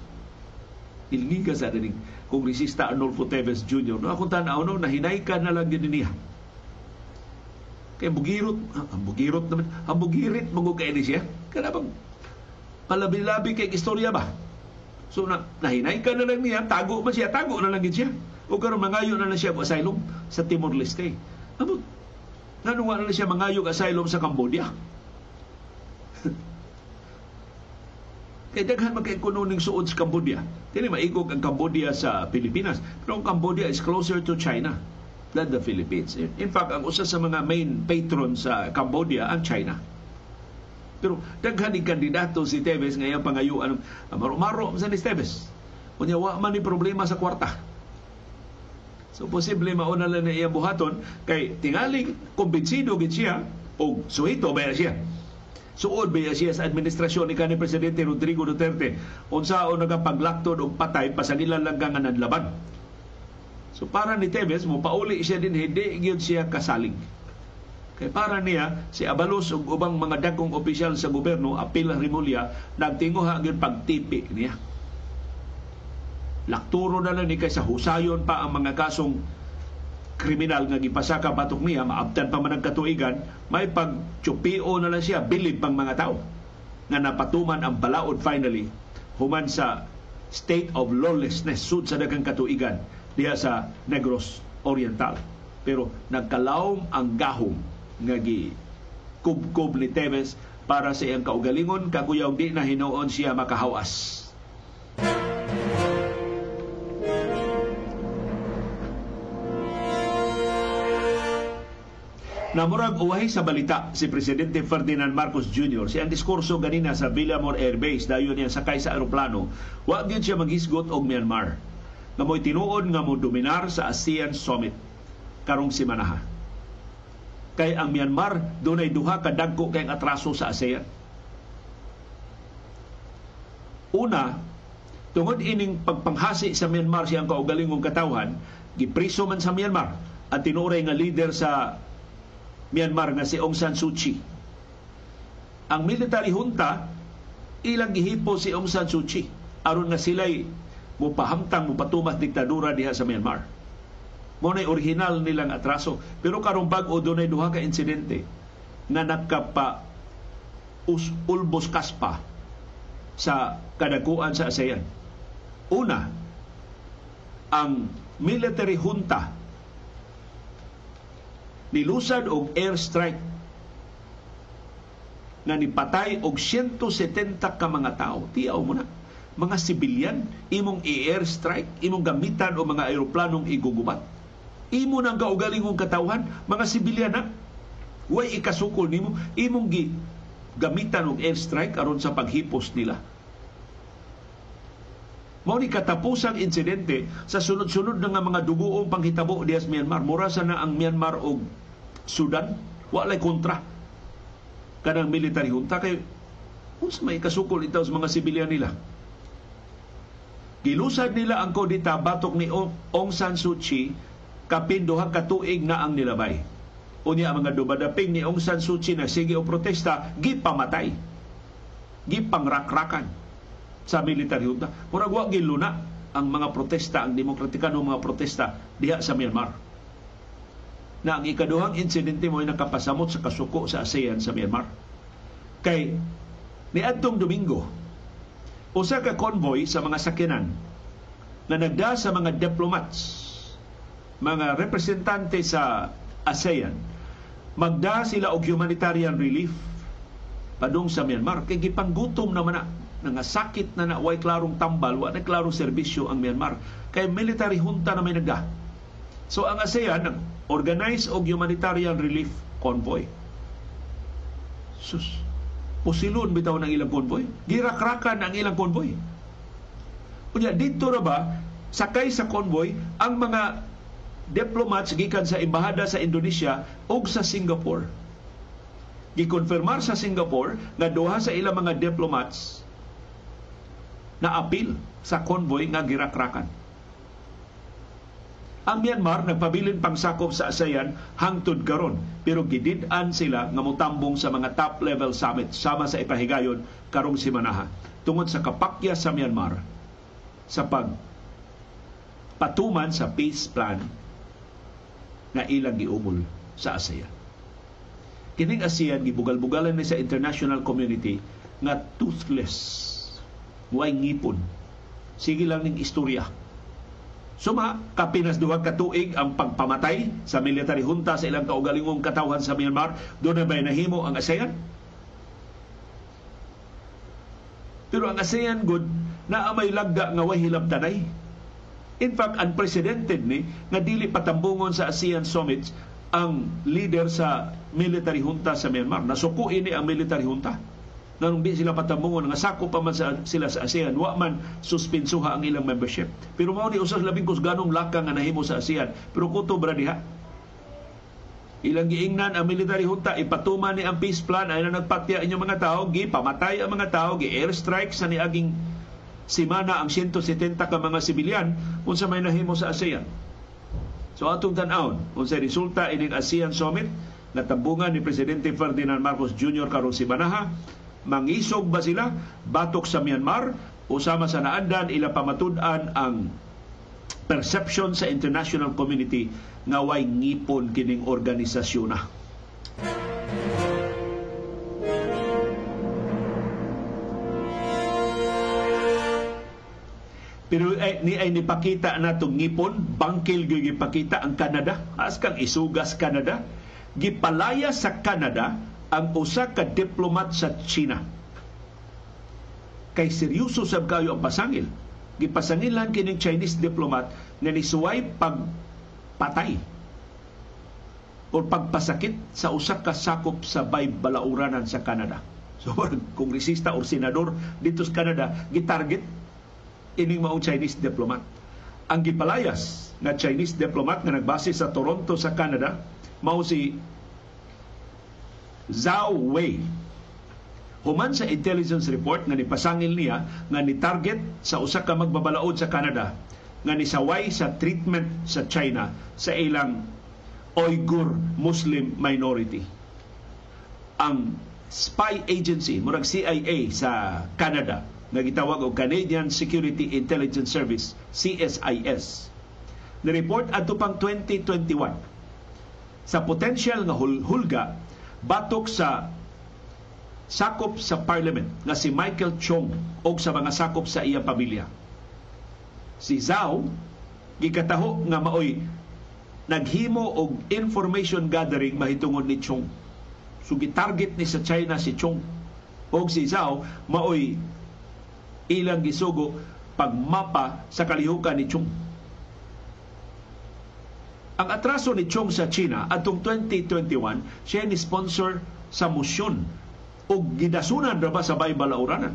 ilngi ka sa dining kongresista Arnolfo Teves Jr. No akong tanaw no nahinay ka na lang din niya. Kay bugirot, ang bugirot naman, ang bugirit kay siya. Bang palabi-labi kay istorya ba? So na, nahinay ka na lang niya, tago man siya, tago na lang siya. O karon mangayo na lang siya og asylum sa Timor Leste. Amo, nanuwa na siya mangayo asylum sa Cambodia. Kaya daghan man kay kununing suod sa Cambodia. Dili maigog ang Cambodia sa Pilipinas. Pero ang Cambodia is closer to China than the Philippines. In fact, ang usa sa mga main patron sa Cambodia ang China. Pero daghan ni kandidato si Teves ngayon pangayuan maro-maro sa ni Teves. Kunya wa man ni problema sa kwarta. So posible mauna lang na iya buhaton kay tingaling kumbinsido gid siya o suhito ba siya. Suod ba siya sa administrasyon ni kanhi presidente Rodrigo Duterte unsaon nagapaglakton og patay pasangilan lang nga nadlaban. So para ni Teves mo pauli siya din hindi gyud siya kasalig Kay para niya, si Abalos ug ubang mga dagkong opisyal sa gobyerno, apil Rimulya, nagtinguha gyud pagtipi niya. Lakturo na lang ni kay sa husayon pa ang mga kasong kriminal nga gipasaka patok niya, maabtan pa man ang katuigan, may pagtsupio na lang siya, bilib pang mga tao nga napatuman ang balaod finally human sa state of lawlessness sud sa daghang katuigan diha sa Negros Oriental. Pero nagkalaom ang gahom nga gi kubkob ni Teves para sa iyang kaugalingon kaguyaw di na hinuon siya makahawas. Namurag uwahi sa balita si Presidente Ferdinand Marcos Jr. Siyang diskurso ganina sa Villamor Air Base dayon niya sakay sa aeroplano, wa gyud siya maghisgot og Myanmar. Nga mo'y tinuod nga mo dominar sa ASEAN Summit karong simanaha kay ang Myanmar dunay duha ka dagko kay atraso sa ASEAN. Una, tungod ining pagpanghasi sa Myanmar siyang kaugalingong katawhan, gipriso man sa Myanmar at tinuray nga leader sa Myanmar nga si Aung San Suu Kyi ang military junta ilang gihipo si Aung San Suu Kyi aron nga sila'y mupahamtang mupatumas diktadura diha sa Myanmar. Mo na original nilang atraso. Pero karong bag-o doon duha ka insidente na nakapa us, ulbos kaspa sa kadakuan sa ASEAN. Una, ang military junta nilusad og airstrike nga nipatay og 170 ka mga tao. Tiyaw mo na. Mga sibilyan, imong i-airstrike, imong gamitan o mga aeroplanong igugubat. Imo nang kaugalingong katawhan, mga sibilyan na. Way ikasukol nimo, imong gi gamitan og airstrike aron sa paghipos nila. Mao ni katapusang insidente sa sunod-sunod nga mga dugoong panghitabo diya sa Myanmar. Mura sa na ang Myanmar og Sudan, walay kontra kanang military junta kay unsa may kasukol itaw sa mga sibilyan nila. Gilusad nila ang kodita batok ni Aung San Suu Kyi kapin duha ka tuig na ang nilabay. Unya ang mga dumadaping ni Aung San Suu Kyi na sige o protesta, gipamatay. Gipangrakrakan sa military junta. Murag wa giluna ang mga protesta, ang demokratikano mga protesta diha sa Myanmar na ang ikaduhang insidente mo ay nakapasamot sa kasuko sa ASEAN sa Myanmar. Kay ni Adtong Domingo, usa ka convoy sa mga sakyanan na nagda sa mga diplomats, mga representante sa ASEAN, magda sila og humanitarian relief. Padung sa Myanmar. Kay gipanggutom naman na. Nga sakit na na. Way klarong tambal. Wa na klarong serbisyo ang Myanmar. Kay military junta na may nagda. So ang ASEAN organize og humanitarian relief convoy. Sus, pusilon bitaw ng ilang convoy. Girakrakan ang ilang convoy. Unya, dito na ba, sakay sa convoy, ang mga diplomats gikan sa embahada sa Indonesia ug sa Singapore. Gikonfirmar sa Singapore nga duha sa ilang mga diplomats na apil sa convoy nga girakrakan ang Myanmar nagpabilin pang sakop sa ASEAN hangtod karon pero gidid-an sila nga motambong sa mga top level summit sama sa ipahigayon karong simanaha tungod sa kapakya sa Myanmar sa pag patuman sa peace plan na ilang giumol sa ASEAN. Kining ASEAN gibugal-bugalan ni sa international community nga toothless, way ngipon. Sige lang ning istorya Suma, kapinas duha ka tuig ang pagpamatay sa military junta sa ilang kaugalingong katawhan sa Myanmar, doon na ba nahimo ang ASEAN? Pero ang ASEAN good na may lagda nga way hilabtanay. In fact, unprecedented ni nga dili patambungon sa ASEAN summits ang leader sa military junta sa Myanmar. Nasuko ini ang military junta. Nang di sila patamungon nga sako pa man sa, sila sa ASEAN wa man suspensuha ang ilang membership. Pero mao ni usas labing ganong laka nga nahimo sa ASEAN. Pero kuto bra diha. Ilang giingnan ang military junta ipatuman ni ang peace plan ay na nagpatya inyong mga tao gi pamatay ang mga tao gi airstrike sa niaging simana ang 170 ka mga sibilyan unsa may nahimo sa ASEAN so atong tan-aon unsa resulta ining ASEAN summit natambungan ni Presidente Ferdinand Marcos Jr. karong simanaha mangisog ba sila batok sa Myanmar o sama sa naandan ila pamatud-an ang perception sa international community nga way ngipon kining organisasyon na. Pero ay, ni ay nipakita na itong ngipon, bangkil gipakita ang Canada. As kang isugas Canada. Gipalaya sa Canada ang usa ka diplomat sa China. Kay seryoso sab kayo ang pasangil. Gipasangilan kining Chinese diplomat na nisuway pagpatay o pagpasakit sa usa ka sakop sa bay balauranan sa Canada. So, kongresista o senador dito sa Canada, gitarget ining maong Chinese diplomat. Ang gipalayas nga Chinese diplomat na nagbase sa Toronto sa Canada mao si Zhao Wei. Human sa intelligence report nga nipasangil niya nga ni target sa usa ka magbabalaod sa Canada nga nisaway sa treatment sa China sa ilang Uyghur Muslim minority. Ang spy agency murag CIA sa Canada nga gitawag og Canadian Security Intelligence Service CSIS ni-report adto pang 2021 sa potential nga hul- hulga batok sa sakop sa parliament nga si Michael Chong o sa mga sakop sa iyang pamilya. Si Zhao gikataho nga maoy naghimo og information gathering mahitungod ni Chong. So gitarget ni sa China si Chong o si Zhao maoy ilang gisugo pagmapa sa kalihukan ni Chong. Ang atraso ni Chong sa China atong 2021 siya ni sponsor sa motion o gidasunan ra ba sa Baybalauranan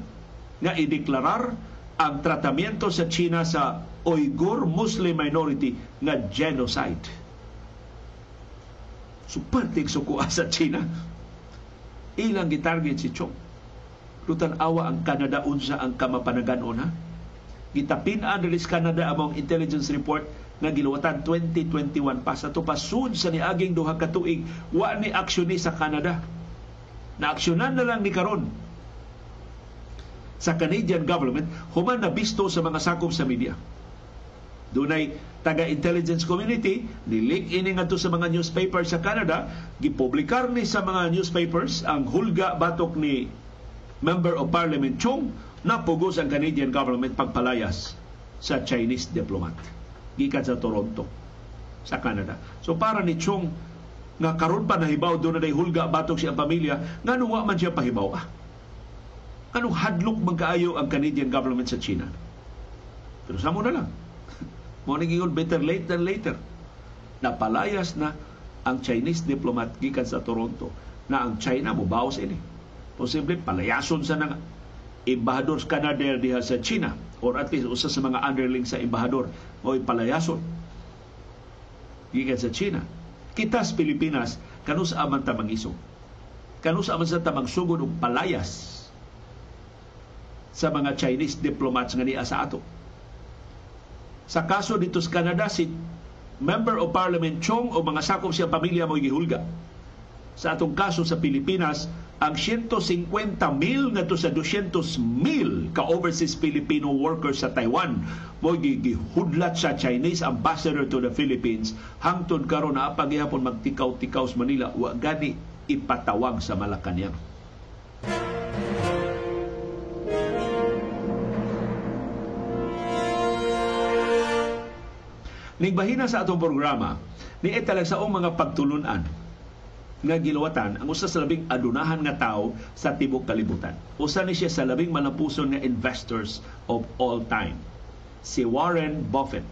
nga ideklarar ang tratamiento sa China sa Uyghur Muslim minority nga genocide. Supantig sukuha sa China. Ilang gitarget si Chong. Lutan awa ang Canada unsa ang kamapanagan-on ha? Gitapin ang release Canada among intelligence report nga giluwatan 2021 pa sa tupasud sa niaging duha ka tuig wa ni aksyon sa Canada naaksyonan na lang ni karon sa Canadian government human na bisto sa mga sakop sa media. Dunay taga-intelligence community, nilik ini ngadto sa mga newspapers sa Canada, gipublikar ni sa mga newspapers ang hulga batok ni Member of Parliament Chong na pugos ang Canadian government pagpalayas sa Chinese diplomat gikan sa Toronto sa Canada. So para ni Chong nga karon pa nahibaw do na hulga batok siya pamilya ngano wa man siya pahibaw ah. Anong hadlok magkaayo ang Canadian government sa China? Pero sa mo na lang. Mo naging better late than later. Napalayas na ang Chinese diplomat gikan sa Toronto na ang China mo bawas ini. Posible palayason sa nang embahador Canada diha sa China or at least usa sa mga underling sa embahador o palayason. Gikan sa China. Kita sa Pilipinas kanus aman ta mangisog kanus aman sa tamang sugod og palayas sa mga Chinese diplomats nga niya sa ato? Sa kaso dito sa Canada si Member of Parliament Chong o mga sakop siyang pamilya mo gihulga. Sa atong kaso sa Pilipinas ang 150 mil ngadto sa 200 mil ka overseas Filipino workers sa Taiwan mo gihudlat sa Chinese ambassador to the Philippines. Hangtod karon na paghihapon magtikaw-tikaw sa Manila. Wa gani ipatawag sa Malacañang. Ning bahina sa atong programa, ni talag sa mga pagtulunan nga giluwatan ang usa sa labing adunahan nga tawo sa tibok kalibutan. Usa ni siya sa labing malapuson nga investors of all time. Si Warren Buffett.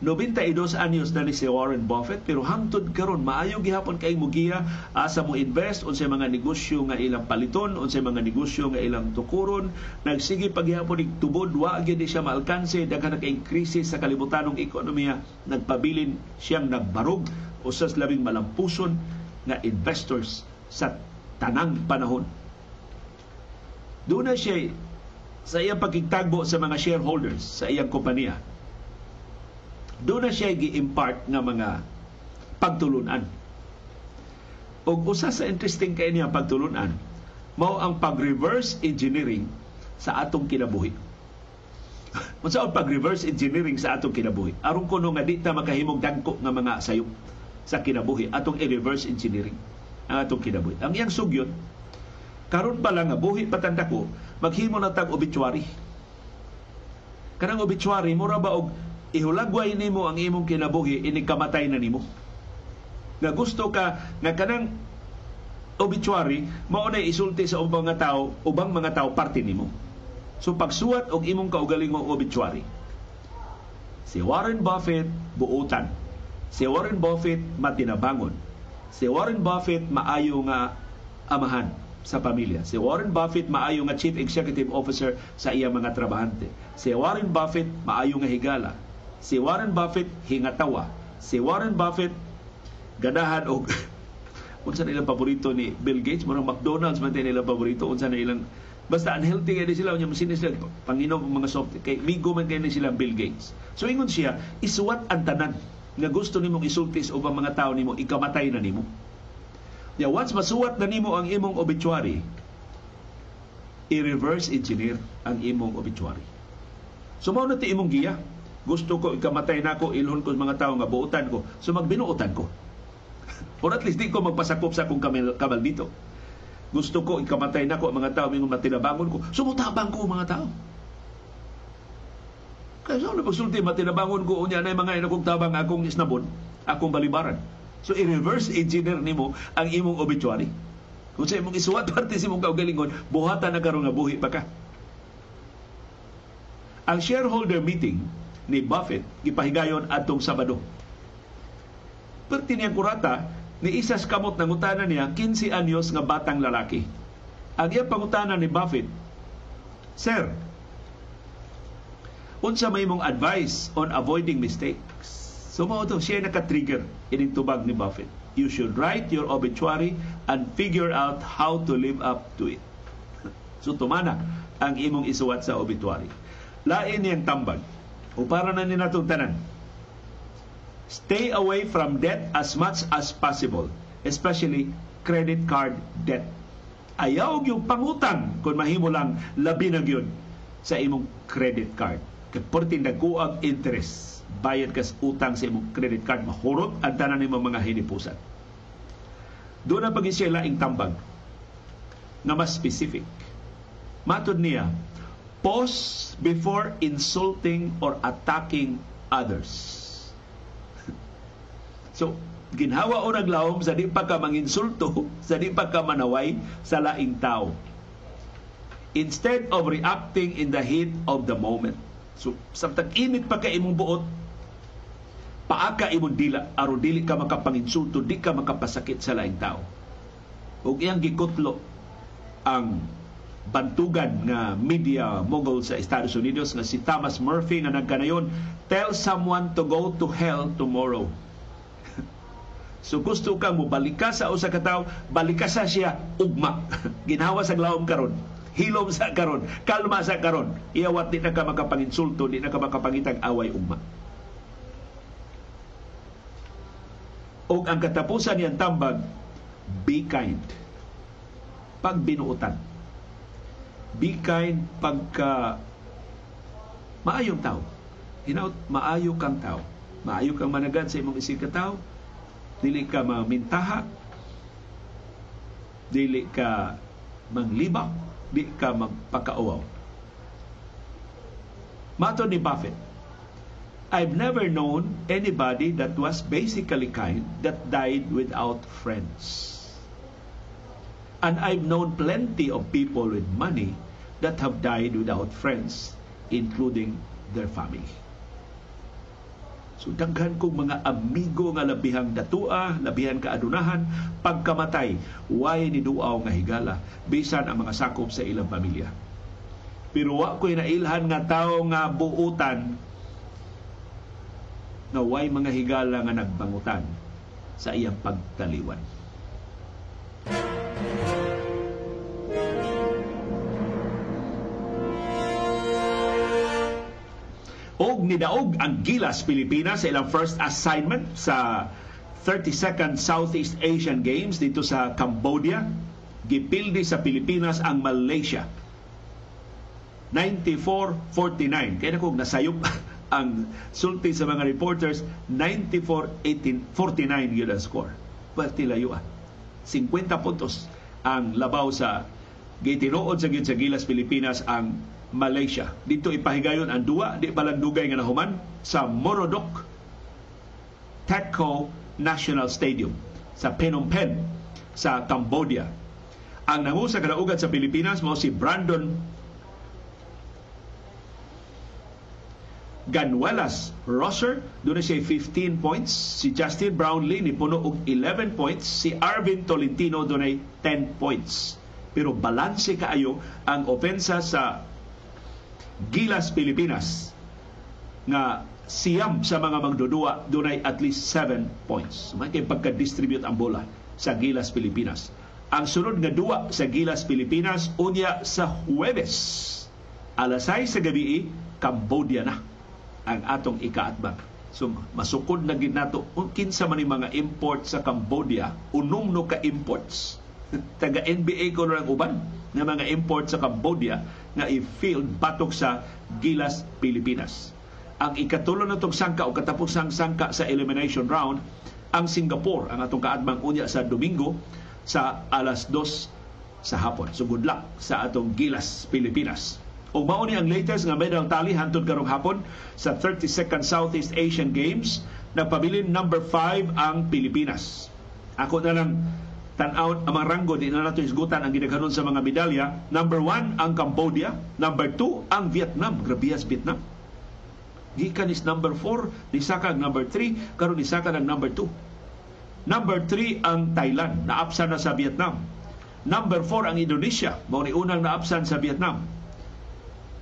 92 anyos na ni si Warren Buffett pero hangtod karon maayo gihapon kay mugiya asa mo invest unsay mga negosyo nga ilang paliton unsay mga negosyo nga ilang tukuron nagsige paghihapon ig tubod wa gyud siya maalkanse daghan kay krisis sa kalibutanong ekonomiya nagpabilin siyang nagbarog usas labing malampuson nga investors sa tanang panahon. Doon na siya sa iyang pagkigtagbo sa mga shareholders sa iyang kompanya. Doon na siya gi-impart nga mga pagtulunan. O usa sa interesting kay niya pagtulunan, mao ang pag-reverse engineering sa atong kinabuhi. Unsa ang pag-reverse engineering sa atong kinabuhi? Aron kuno nga di ta makahimog dagko nga mga sayop sa kinabuhi atong i-reverse engineering ang atong kinabuhi. Ang iyang sugyot karon pa lang buhi patanda ko maghimo na tag obituary. Kanang obituary mura ba og ihulagway nimo ang imong kinabuhi ini kamatay na nimo. Nga gusto ka nga kanang obituary mao na isulti sa ubang mga tao, ubang mga tao parte nimo. So pagsuwat og imong kaugalingong obituary. Si Warren Buffett buutan Si Warren Buffett matinabangon. Si Warren Buffett maayo nga amahan sa pamilya. Si Warren Buffett maayo nga chief executive officer sa iyang mga trabahante. Si Warren Buffett maayo nga higala. Si Warren Buffett hingatawa. Si Warren Buffett ganahan og unsa na ilang paborito ni Bill Gates, murang McDonald's man ilang paborito, unsa na ilang basta unhealthy kay sila unya masini sila panginom mga soft kay migo man kay sila Bill Gates. So ingon siya, isuwat ang tanan nga gusto nimong isulti sa ubang mga tao nimo ikamatay na nimo Ya once masuwat na nimo ang imong obituary, i-reverse engineer ang imong obituary. So mao na ti imong giya. Gusto ko ikamatay na ko, ilhon ko mga tao nga buutan ko. So magbinuutan ko. Or at least di ko magpasakop sa akong kamal, dito. Gusto ko ikamatay na ko mga tao mingon matinabangon ko. Sumutabang ko mga tao. Kaya sa so, pagsulti matinabangon ko unya na mga inakong tabang akong isnabon, akong balibaran. So i-reverse engineer nimo ang imong obituary. Kung sa imong isuwat parte sa imong kaugalingon, buhatan na karon nga buhi pa ka. Ang shareholder meeting ni Buffett gipahigayon atong Sabado. Perti niya kurata ni isas kamot ng utana niya 15 anyos nga batang lalaki. Ang iya pangutana ni Buffett, Sir, unsa may mong advice on avoiding mistakes? So mao to siya naka-trigger ining tubag ni Buffett. You should write your obituary and figure out how to live up to it. So tumana ang imong isuwat sa obituary. Lain niyang tambag. O para na ni natong tanan. Stay away from debt as much as possible, especially credit card debt. Ayaw yung pangutang kung mahimo lang labi na gyud sa imong credit card. Kaya portin nagkuag interest bayad kas utang sa imong credit card mahurot ang tanan nimo mga hinipusan. Doon ang pagin siya laing tambag na mas specific. Matod niya pause before insulting or attacking others. So ginhawa o naglawom sa di pa ka manginsulto sa di pa ka manaway sa laing tao. Instead of reacting in the heat of the moment So, samtang init pa ka imong buot, paaka imong dila, aron dili ka makapanginsulto, di ka makapasakit sa laing tao. Ug iyang gikutlo ang bantugan nga media mogul sa Estados Unidos nga si Thomas Murphy nga nagkanayon, tell someone to go to hell tomorrow. so gusto kang mo balika sa usa ka tawo, balika sa siya ugma. Ginawa sa glawom karon hilom sa karon, kalma sa karon. Iyawat di na ka makapanginsulto, di na ka makapangitag away ugma. O ang katapusan niyang tambag, be kind. Pagbinuutan. Be kind pagka maayong tao. Hinaut, maayo kang tao. Maayo kang managad sa imong isig ka tao. Dili ka mamintaha. Dili ka manglibak di ka magpakauaw. Mato ni Buffett, I've never known anybody that was basically kind that died without friends. And I've known plenty of people with money that have died without friends, including their family. So daghan kong mga amigo nga labihang datua, labihan kaadunahan, pagkamatay, way ni duaw nga higala, bisan ang mga sakop sa ilang pamilya. Pero wa ko'y nailhan nga tao nga buutan nga way mga higala nga nagbangutan sa iyang pagtaliwan. Og nidaog ang Gilas Pilipinas sa ilang first assignment sa 32nd Southeast Asian Games dito sa Cambodia. Gipildi sa Pilipinas ang Malaysia. 94-49. Kaya na kong nasayop ang sulti sa mga reporters, 94-49 yun ang score. Pati layo ah. 50 puntos ang labaw sa gitinuod sa Gilas Pilipinas ang Malaysia. Dito ipahigayon ang duwa, di palang dugay nga nahuman sa Morodok Techco National Stadium sa Phnom Penh sa Cambodia. Ang nangu sa kadaugan sa Pilipinas mao si Brandon Ganwalas Rosser, doon siya 15 points. Si Justin Brownlee ni puno og 11 points. Si Arvin Tolentino doon 10 points. Pero balanse kaayo ang opensa sa Gilas Pilipinas nga siyam sa mga magdudua dunay at least 7 points. May pagka-distribute ang bola sa Gilas Pilipinas. Ang sunod nga duwa sa Gilas Pilipinas unya sa Huwebes. Alas 6 sa gabi, Cambodia na ang atong ikaatbang So masukod na gid nato kinsa man ni mga import sa Cambodia, unom no ka imports. Taga NBA ko lang uban nga mga import sa Cambodia nga i-field batok sa Gilas, Pilipinas. Ang ikatulo na itong sangka o katapusang sangka sa elimination round, ang Singapore, ang atong kaadmang unya sa Domingo sa alas 2 sa hapon. So good luck sa atong Gilas, Pilipinas. O mao ang latest nga medal tally hantod karong hapon sa 32nd Southeast Asian Games nagpabilin number 5 ang Pilipinas. Ako na lang tan-out ang mga ranggo di na nato isgutan ang gidaghanon sa mga medalya. Number 1 ang Cambodia, number 2 ang Vietnam, grabiyas Vietnam. Gikan is number 4, nisaka ang number 3, karon nisaka ang number 2. Number 3 ang Thailand, naapsan na sa Vietnam. Number 4 ang Indonesia, mao ni unang naapsan sa Vietnam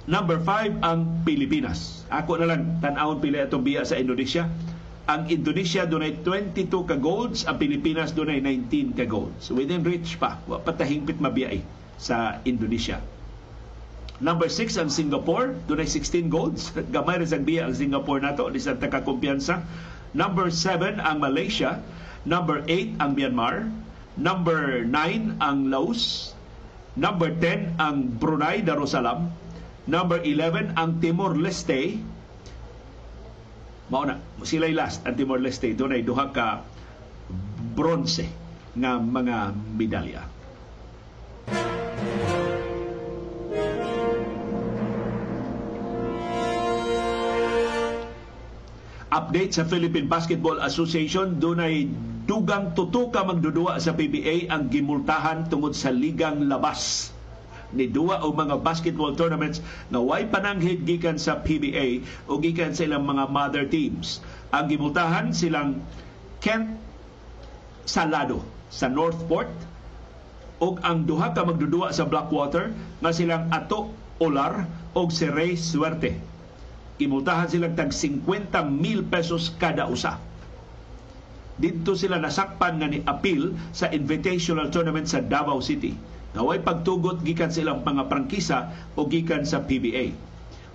Number 5 ang Pilipinas. Ako na lang tan-awon pila itong biya sa Indonesia. Ang Indonesia dunay 22 ka golds, ang Pilipinas dunay 19 ka golds. Within reach pa, wa patahingpit mabiyay sa Indonesia. Number 6 ang Singapore, dunay 16 golds. Gamay rin biya ang Singapore nato, di sa kumpiyansa. Number 7 ang Malaysia, number 8 ang Myanmar, number 9 ang Laos, number 10 ang Brunei Darussalam, Number 11, ang Timor-Leste. Mauna, sila'y last, ang Timor-Leste. Doon ay duha ka bronze nga mga medalya. Update sa Philippine Basketball Association, doon ay dugang tuto ka magdudua sa PBA ang gimultahan tungod sa ligang labas ni duwa o mga basketball tournaments na way pananghid gikan sa PBA o gikan sa ilang mga mother teams. Ang gimultahan silang Kent Salado sa Northport ug ang duha ka magdudua sa Blackwater nga silang Ato Olar ug si Ray Suerte. Gimultahan silang tag 50 mil pesos kada usa dito sila nasakpan nga ni appeal sa invitational tournament sa Davao City Naway pagtugot gikan sa ilang mga prangkisa o gikan sa PBA.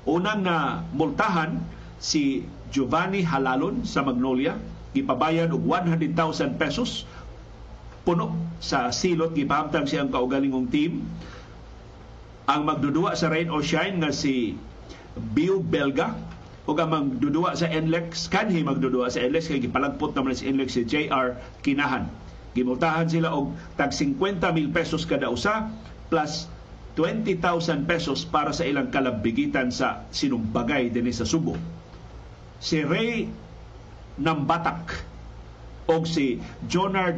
Unang na multahan si Giovanni Halalon sa Magnolia, gipabayan og 100,000 pesos puno sa silot gipahamtang siyang kaugalingong team. Ang magdudua sa Rain or Shine nga si Bill Belga ug ang magdudua sa NLEX kanhi magdudua sa NLEX kay gipalagpot naman si NLEX si JR Kinahan Gimultahan sila og tag 50 mil pesos kada usa plus 20,000 pesos para sa ilang kalabigitan sa sinumbagay dinhi sa Subo. Si Ray Nambatak o si Jonard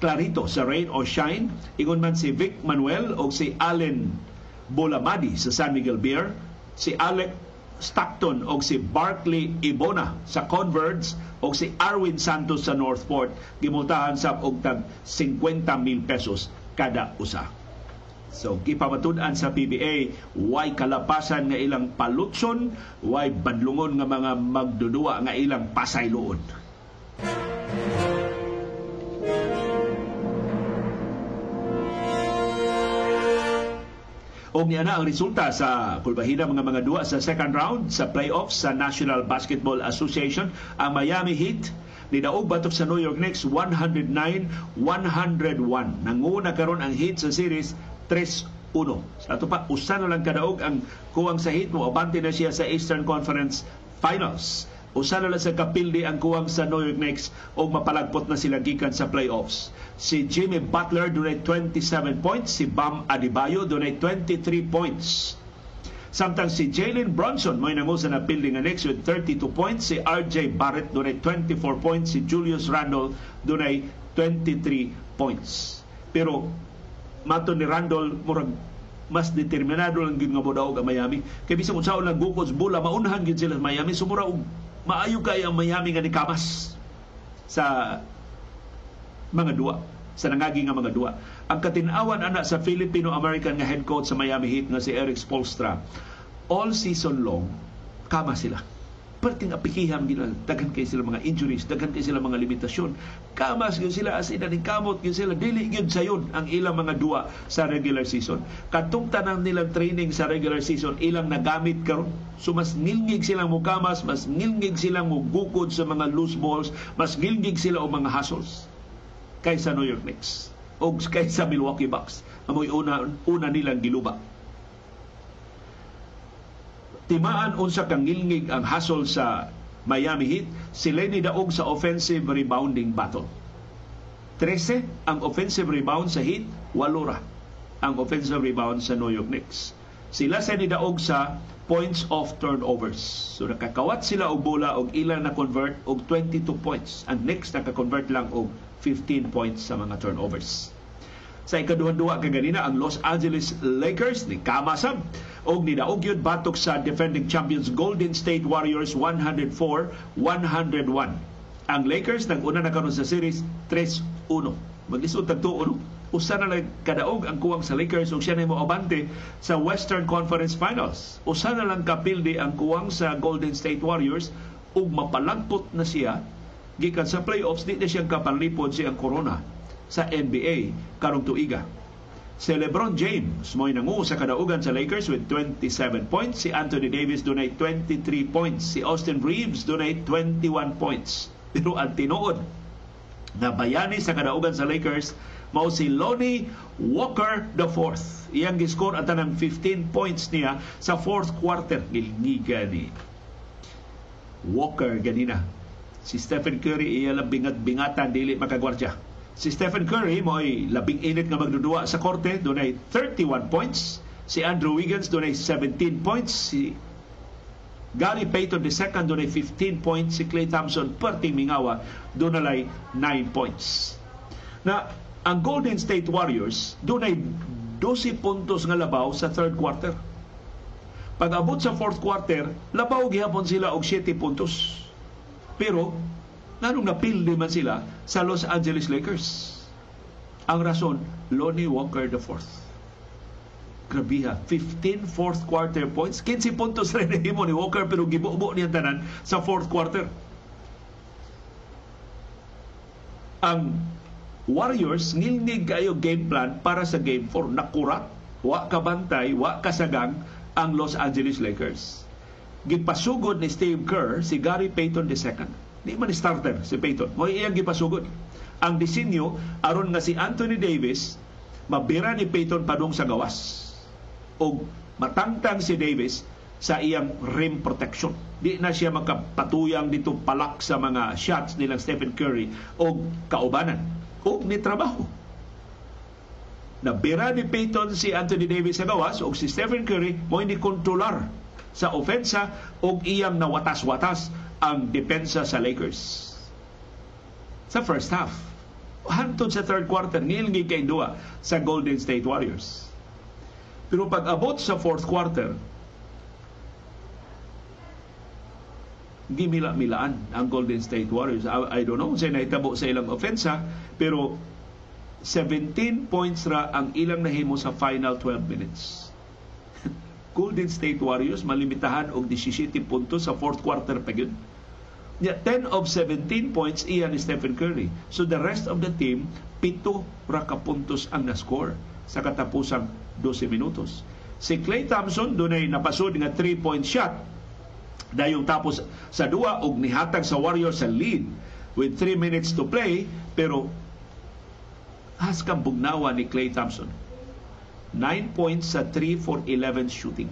Clarito sa Rain or Shine, ingon man si Vic Manuel o si Allen Bolamadi sa San Miguel Beer, si Alec Stockton o si Barkley Ibona sa Converge o si Arwin Santos sa Northport gimultahan sa og tag 50 mil pesos kada usa. So gipamatud-an sa PBA way kalapasan nga ilang palutson, way badlungon nga mga magdudua nga ilang pasayloon. O niya na ang resulta sa kulbahina mga mga duwa sa second round sa playoffs sa National Basketball Association. Ang Miami Heat ni daog batok sa New York Knicks 109-101. Nanguna karon ang Heat sa series 3-1. Sa ato pa, usa na lang kadaog ang kuwang sa Heat mo. Abante na siya sa Eastern Conference Finals usa na sa kapildi ang kuwang sa New York Knicks o mapalagpot na sila gikan sa playoffs. Si Jimmy Butler dunay 27 points, si Bam Adebayo dunay 23 points. Samtang si Jalen Brunson may nangusa na building nga Knicks with 32 points, si RJ Barrett dunay 24 points, si Julius Randle dunay 23 points. Pero mato ni Randle murag mas determinado lang gid nga modaog ang Miami kay bisan unsaon lang gukos bula maunahan gid sila Miami sumura og maayo kay ang Miami nga ni Kamas sa mga duwa sa nangagi nga mga duwa. Ang katinawan ana sa Filipino-American nga head coach sa Miami Heat nga si Eric Spolstra all season long kama sila. Perting apikiham gila daghan kay sila mga injuries daghan kay sila mga limitasyon. Kamas gyud sila as inaning kamot gyud sila dili gyud sayon ang ilang mga duwa sa regular season. Katong tanan nilang training sa regular season ilang nagamit karon? So mas ngilngig silang mo kamas mas ngilngig silang mo gukod sa mga loose balls mas ngilngig sila og mga hassles kaysa New York Knicks o kaysa Milwaukee Bucks. Amoy una una nilang giluba timaan unsa kang ngilngig ang hasol sa Miami Heat, sila ni daog sa offensive rebounding battle. 13 ang offensive rebound sa Heat, walura ang offensive rebound sa New York Knicks. Sila sa ni daog sa points of turnovers. So nakakawat sila og bola og ilang na convert og 22 points. Ang Knicks naka-convert lang og 15 points sa mga turnovers. Sa ikaduhan-duha kaganina ang Los Angeles Lakers ni kamasab og nidaog yun batok sa defending champions Golden State Warriors 104-101. Ang Lakers nag-una na karon sa series 3-1. Mag-isod tag 2 usa na lang kadaog ang kuwang sa Lakers ug siya na mo abante sa Western Conference Finals. Usa na lang kapildi ang kuwang sa Golden State Warriors ug mapalagpot na siya gikan sa playoffs di na siyang kapanlipod siyang corona sa NBA karong tuiga. Si LeBron James mo'y nangu sa kadaugan sa Lakers with 27 points. Si Anthony Davis dunay 23 points. Si Austin Reeves dunay 21 points. Pero ang tinuod na bayani sa kadaugan sa Lakers mao si Lonnie Walker the fourth. Iyang giscore at ng 15 points niya sa fourth quarter. Gilngiga ni Walker ganina. Si Stephen Curry iya lang bingat-bingatan dili makagwardya Si Stephen Curry mo ay labing init nga magdudua sa korte, dunay 31 points. Si Andrew Wiggins dunay 17 points. Si Gary Payton II dunay 15 points. Si Clay Thompson perting mingawa dunay 9 points. Na ang Golden State Warriors dunay 12 puntos nga labaw sa third quarter. Pag abot sa fourth quarter, labaw gihapon sila og 7 puntos. Pero Nganong napildi man sila sa Los Angeles Lakers? Ang rason, Lonnie Walker fourth. Grabiha, 15 fourth quarter points. 15 puntos rin na ni Walker pero gibubo niya tanan sa fourth quarter. Ang Warriors ngilnig kayo game plan para sa game 4. Nakurat, wa kabantay, wa kasagang ang Los Angeles Lakers. Gipasugod ni Steve Kerr si Gary Payton II Di man starter si Peyton. Mo iyang gipasugod. Ang disenyo aron nga si Anthony Davis mabira ni Peyton padung sa gawas. O matangtang si Davis sa iyang rim protection. Di na siya makapatuyang dito palak sa mga shots nilang Stephen Curry o kaubanan o ni trabaho. Nabira ni Peyton si Anthony Davis sa gawas o si Stephen Curry mo ni kontrolar sa ofensa o iyang nawatas-watas ang depensa sa Lakers sa first half. Hantod sa third quarter, ngilngi kay duwa sa Golden State Warriors. Pero pag abot sa fourth quarter, gimila-milaan ang Golden State Warriors. I, I don't know sa nahitabo sa ilang ofensa, pero 17 points ra ang ilang nahimo sa final 12 minutes. Golden State Warriors malimitahan og 17 puntos sa fourth quarter pa yun. Yeah, 10 of 17 points iyan ni Stephen Curry. So the rest of the team, pito ra ka puntos ang na-score sa katapusang 12 minutos. Si Clay Thompson dunay napasod nga 3-point shot dayong tapos sa duwa og nihatag sa Warriors sa lead with 3 minutes to play pero has kang bugnawa ni Clay Thompson 9 points sa 3 for 11 shooting.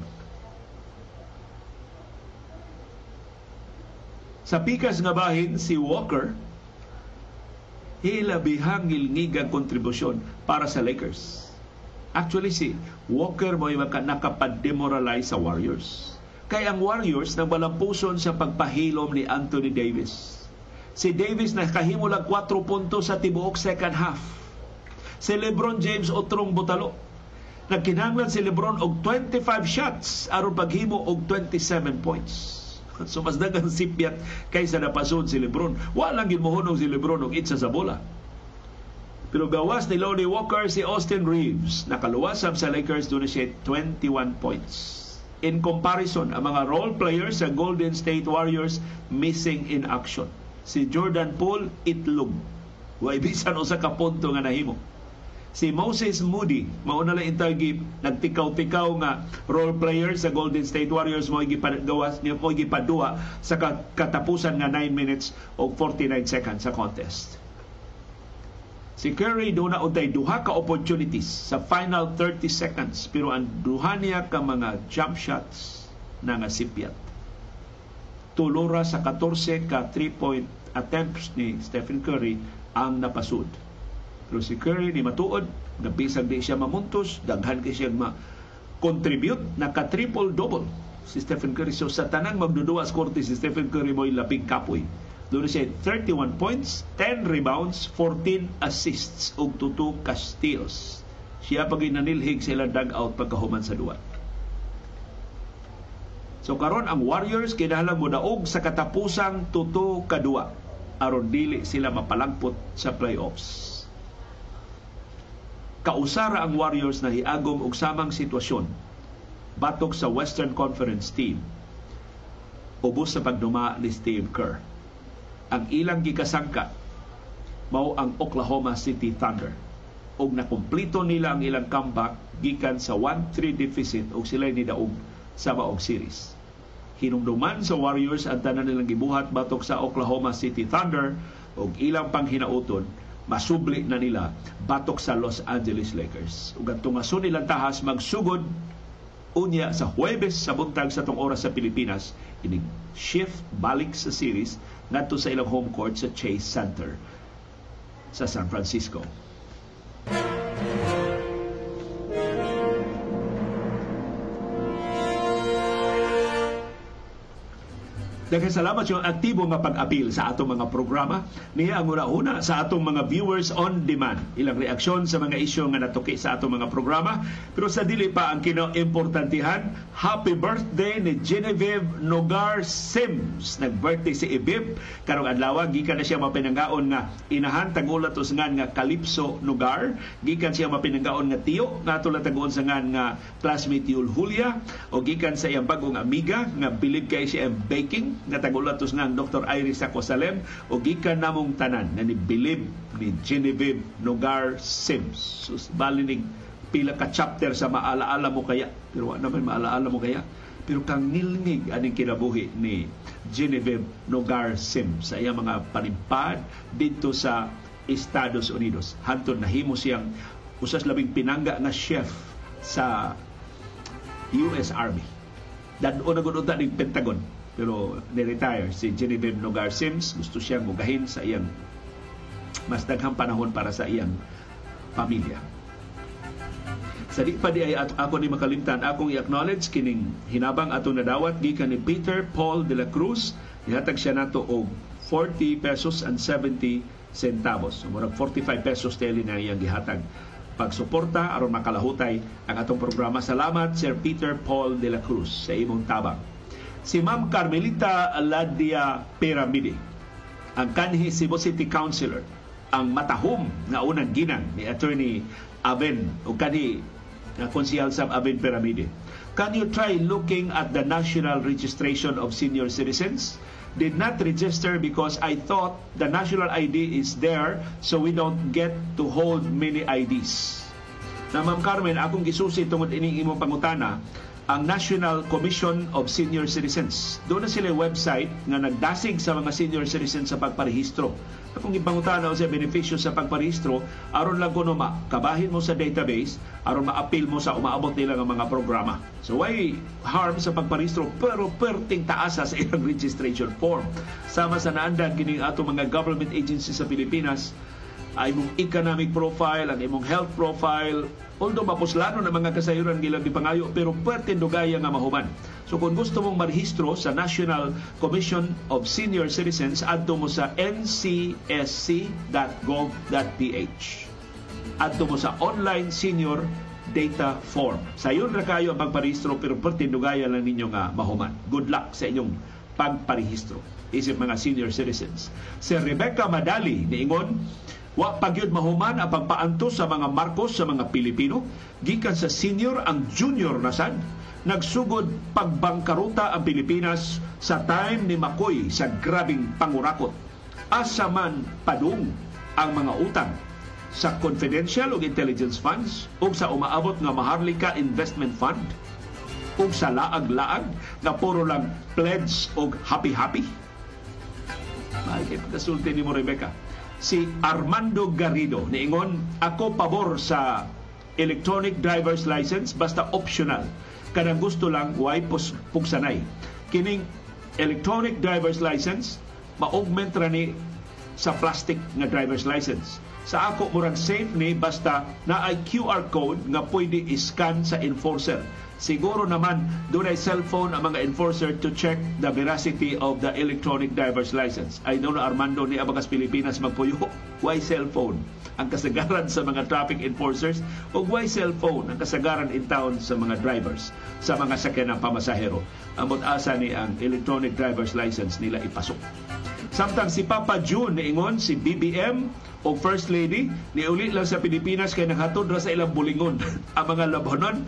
Sa pikas nga bahin si Walker hilabihang ngilngigang kontribusyon para sa Lakers. Actually si Walker mo yung nakapag-demoralize sa Warriors. Kaya ang Warriors nang walampuson sa pagpahilom ni Anthony Davis. Si Davis nakahimo lang 4 puntos sa tibuok second half. Si LeBron James otrong butalo nagkinahanglan si Lebron og 25 shots aron paghimo og 27 points. So mas dagang sipyat kaysa napasod si Lebron. Wa lang gimuhunong si Lebron og itsa sa bola. Pero gawas ni Lonnie Walker si Austin Reeves. Nakaluwasam sa Lakers doon siya 21 points. In comparison, ang mga role players sa Golden State Warriors missing in action. Si Jordan Poole, itlog. Way bisan usa ka punto nga nahimo. Si Moses Moody, mauna lang intergip, nagtikaw-tikaw nga role player sa Golden State Warriors mo gipagawas niya mo gipadua sa katapusan nga 9 minutes o 49 seconds sa contest. Si Curry do na untay duha ka opportunities sa final 30 seconds pero ang duha niya ka mga jump shots na nga sipyat. Tulura sa 14 ka 3-point attempts ni Stephen Curry ang napasud pero si Curry ni matuod, nabisag di siya mamuntos, daghan kay siya ma-contribute, naka-triple-double si Stephen Curry. So sa tanang magduduwa sa korte, si Stephen Curry mo'y laping kapoy. Doon siya 31 points, 10 rebounds, 14 assists ug 2 ka. Siya pag nanilhig sila dugout pagkahuman sa duwa. So karon ang Warriors kinahanglan mo daog sa katapusang tuto kadua aron dili sila mapalagpot sa playoffs kausara ang Warriors na hiagom og samang sitwasyon batok sa Western Conference team ubos sa pagduma ni Steve Kerr. Ang ilang gikasangka mao ang Oklahoma City Thunder ug nakumpleto nila ang ilang comeback gikan sa 1-3 deficit ug sila ni daog sa maong series. Hinumduman sa Warriors ang tanan nilang gibuhat batok sa Oklahoma City Thunder ug ilang panghinauton masubli na nila batok sa Los Angeles Lakers. Ug ang tungason nilang tahas magsugod unya sa Huwebes sa buntag sa tong oras sa Pilipinas inig shift balik sa series ngadto sa ilang home court sa Chase Center sa San Francisco. Daghang salamat yung aktibo nga pag-apil sa atong mga programa. Niya ang una-una sa atong mga viewers on demand. Ilang reaksyon sa mga isyu nga natuki sa atong mga programa. Pero sa dili pa ang kinaimportantihan, happy birthday ni Genevieve Nogar Sims. Nag-birthday si Ibib. Karong adlaw gikan na siya mapinanggaon nga inahan tagulat usngan nga Calypso Nogar. Gikan siya mapinanggaon nga tiyo nga tulad taguon sa ngan nga classmate Yul Julia o gikan sa iyang bagong amiga nga bilib kay siya baking nga tagulatos nga Dr. Iris Acosalem o gikan namong tanan nga ni Bilib ni Genevieve Nogar Sims. So, balinig pila ka chapter sa maalaala mo kaya pero wala naman maalaala mo kaya pero kang nilmig aning kinabuhi ni Genevieve Nogar Sims sa iyang mga panimpad dito sa Estados Unidos. Hantod nahimo siyang usas labing pinangga nga chef sa US Army. Dado na gud ni Pentagon pero ni-retire si Genevieve Nogar Sims. Gusto siyang mugahin sa iyang mas daghang panahon para sa iyang pamilya. Sa di pa di ay ako ni makalimtan akong i-acknowledge kining hinabang ato nadawat gikan ni Peter Paul de la Cruz. Ihatag siya nato og 40 pesos and 70 centavos. So murag 45 pesos teli na iyang gihatag. Pagsuporta aron makalahutay ang atong programa. Salamat Sir Peter Paul de la Cruz sa imong tabang si Ma'am Carmelita Ladia Piramide, ang kanhi Cebu City Councilor, ang matahom nga unang ginang ni Attorney Aven o kanhi na konsihal sa Aven Piramide. Can you try looking at the national registration of senior citizens? Did not register because I thought the national ID is there so we don't get to hold many IDs. Na Ma'am Carmen, akong gisusi tungod ining imong pangutana, ang National Commission of Senior Citizens. Doon na sila website nga nagdasig sa mga senior citizens sa pagparehistro. Kung ipangutana sa benepisyo sa pagparehistro, aron lang kuno kabahin mo sa database, aron ma-appeal mo sa umaabot nila ng mga programa. So why harm sa pagparehistro pero perting taasa sa ilang registration form. Sama sa naandan kining ato mga government agencies sa Pilipinas, ay imong economic profile, ang imong health profile, although mapuslano na mga kasayuran gilang gipangayo pero pwerte dugaya nga mahuman. So kung gusto mong marehistro sa National Commission of Senior Citizens, adto mo sa ncsc.gov.ph. Adto mo sa online senior data form. Sa yun ra kayo ang pagparehistro pero pwerte dugaya lang ninyo nga mahuman. Good luck sa inyong pagparehistro isip mga senior citizens. Si Rebecca Madali niingon Wa pagyud mahuman ang pagpaantos sa mga Marcos sa mga Pilipino gikan sa senior ang junior na sad nagsugod pagbangkaruta ang Pilipinas sa time ni Makoy sa grabing pangurakot. Asa man padung ang mga utang sa confidential o intelligence funds o sa umaabot nga Maharlika Investment Fund o sa laag-laag nga puro lang pledge o happy-happy. Bakit kasulti ni mo, Rebecca? Si Armando Garrido, niingon, ako pabor sa electronic driver's license basta optional. Kanang gusto lang why pugsanay? Kining electronic driver's license ma-augment ra ni sa plastic nga driver's license. Sa ako murag safe ni basta na ay QR code nga pwede i-scan sa enforcer siguro naman doon ay cellphone ang mga enforcer to check the veracity of the electronic driver's license. I know Armando ni Abagas Pilipinas magpuyo. Why cellphone? Ang kasagaran sa mga traffic enforcers o why cellphone ang kasagaran in town sa mga drivers sa mga sakyan ng pamasahero. Ang asa ni ang electronic driver's license nila ipasok. Samtang si Papa June niingon si BBM o First Lady niuli lang sa Pilipinas kay naghatod ra sa ilang bulingon ang mga labanon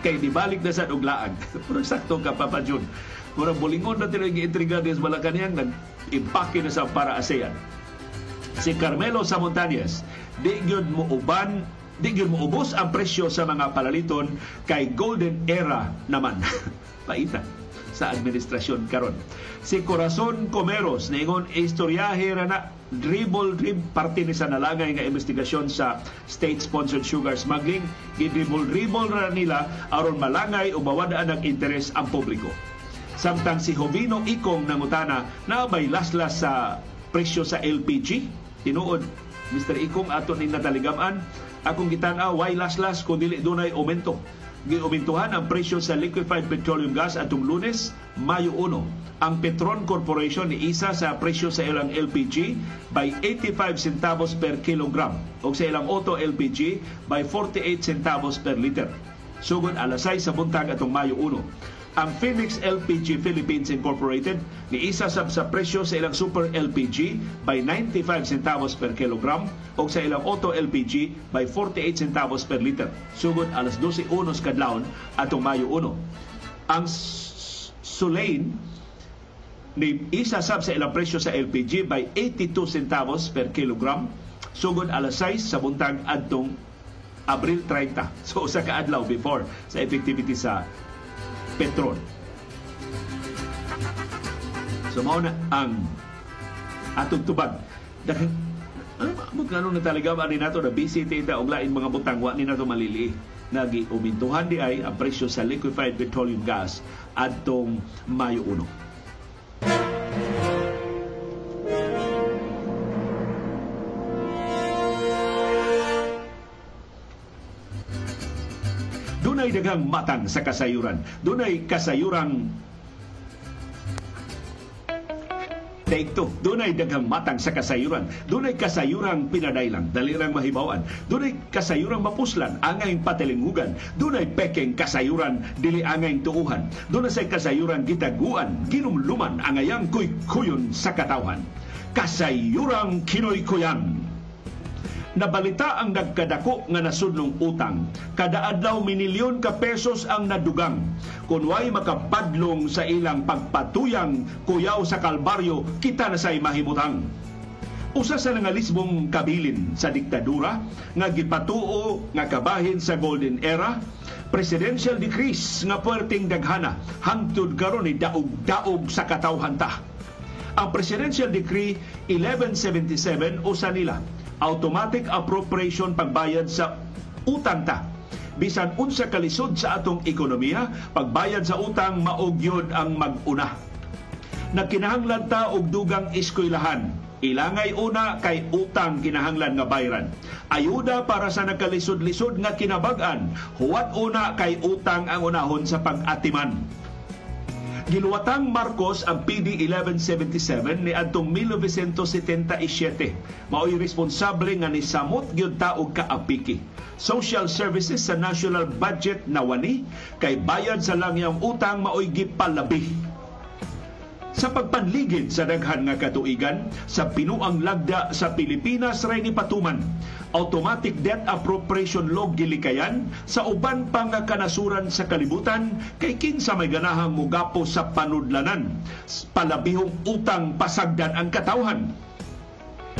kay dibalik na sa uglaag. Pero sakto ka Papa Jun. Murang bulingon na tinag intriga sa Malacanang nag-impake na sa para ASEAN. Si Carmelo Samontañez, di gyud mo uban di gyud mo ubos ang presyo sa mga palaliton kay golden era naman. Paita sa administrasyon karon. Si Corazon Comeros niingon istoryahe ra na dribble drib parte ni sa nalangay nga investigasyon sa state-sponsored sugar smuggling gidribble dribble ra nila aron malangay o mawadaan ang interes ang publiko samtang si Jovino Ikong nangutana na bay laslas sa presyo sa LPG tinuod Mr. Ikong ato ni nataligaman akong gitan-aw why laslas kun dili dunay aumento giumintuhan ang presyo sa liquefied petroleum gas atong Lunes, Mayo 1. Ang Petron Corporation ni isa sa presyo sa ilang LPG by 85 centavos per kilogram o sa ilang auto LPG by 48 centavos per liter. Sugod alas 6 sa buntag atong Mayo 1 ang Phoenix LPG Philippines Incorporated ni isa sab sa presyo sa ilang Super LPG by 95 centavos per kilogram o sa ilang Auto LPG by 48 centavos per liter. Sugod alas 12 unos kadlawon atong Mayo 1. Ang Sulain ni isa sab sa ilang presyo sa LPG by 82 centavos per kilogram sugod alas 6 sa buntag adtong Abril 30. So usa ka adlaw before sa effectivity sa Petron. So na ang atong tubag. Daghang ano magkano na talaga ba nato na busy tita og lain mga butang wa ni nato malili nagi umintuhan di ay ang presyo sa liquefied petroleum gas adtong Mayo 1. Dunay daghang matang sa kasayuran. Dunay kasayurang Take two. Dunay daghang matang sa kasayuran. Dunay kasayurang pinadaylang, dalirang mahibawan. Dunay kasayurang mapuslan, angay patelingugan. Dunay pekeng kasayuran, dili angay tuuhan. Dunay say kasayuran gitaguan, ginumluman, angayang kuy-kuyon sa katawhan. Kasayurang kinoy-kuyan nabalita ang nagkadako nga nasudlong utang. Kada adlaw minilyon ka pesos ang nadugang. Kung way makapadlong sa ilang pagpatuyang kuyaw sa kalbaryo, kita na say mahimutang. Usa sa nangalisbong kabilin sa diktadura nga gipatuo nga kabahin sa Golden Era, presidential decrees nga puwerteng daghana hangtod karon ni daog-daog sa katawhan ta. Ang Presidential Decree 1177 usa nila automatic appropriation pagbayad sa utang ta. Bisan unsa kalisod sa atong ekonomiya pagbayad sa utang maogyod ang maguna. Nagkinahanglan ta og dugang eskwelahan. Ilangay una kay utang kinahanglan nga bayran. Ayuda para sa nagkalisod-lisod nga kinabag-an. Huwat una kay utang ang unahon sa pag-atiman Giluwatang Marcos ang PD 1177 ni adtong 1977. Mao'y responsable nga ni samot gyud ta og kaapiki. Social services sa national budget nawani kay bayad sa langyang utang mao'y gipalabi. Sa pagpanligid sa daghan nga katuigan sa pinuang lagda sa Pilipinas ray ni patuman automatic debt appropriation law gilikayan sa uban pa nga kanasuran sa kalibutan kay kinsa may ganahang mugapo sa panudlanan. Palabihong utang pasagdan ang katawhan.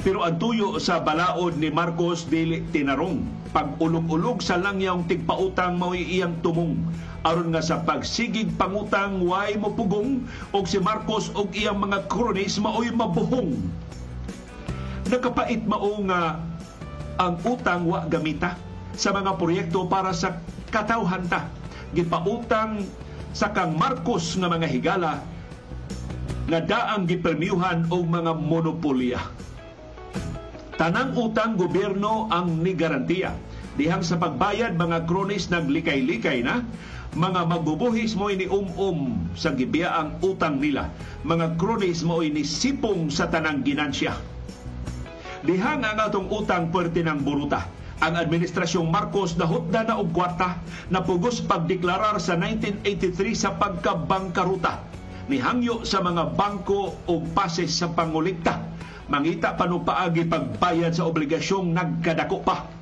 Pero ang tuyo sa balaod ni Marcos dili tinarong. Pag ulog-ulog sa langyang tigpautang mao iyang tumong aron nga sa pagsigig pangutang way mo pugong? Og si Marcos og iyang mga kronis maoy mabuhong. Nakapait mao nga ang utang wa gamita sa mga proyekto para sa katawhan ta. Gipautang sa kang Marcos nga mga higala nga daang gipremyuhan og mga monopolya. Tanang utang gobyerno ang ni garantiya dihang sa pagbayad mga kronis naglikay-likay na mga magbubuhis mo ini um-um sa gibiyaang utang nila. Mga kronis mo ini sipong sa tanang ginansya. Dihang ang atong utang pwerte ng buruta. Ang Administrasyong Marcos nahutda na og kwarta na pugos pagdeklarar sa 1983 sa pagkabangkaruta. Nihangyo sa mga bangko o pases sa pangulikta. Mangita panupaagi pagbayad sa obligasyong nagkadako pa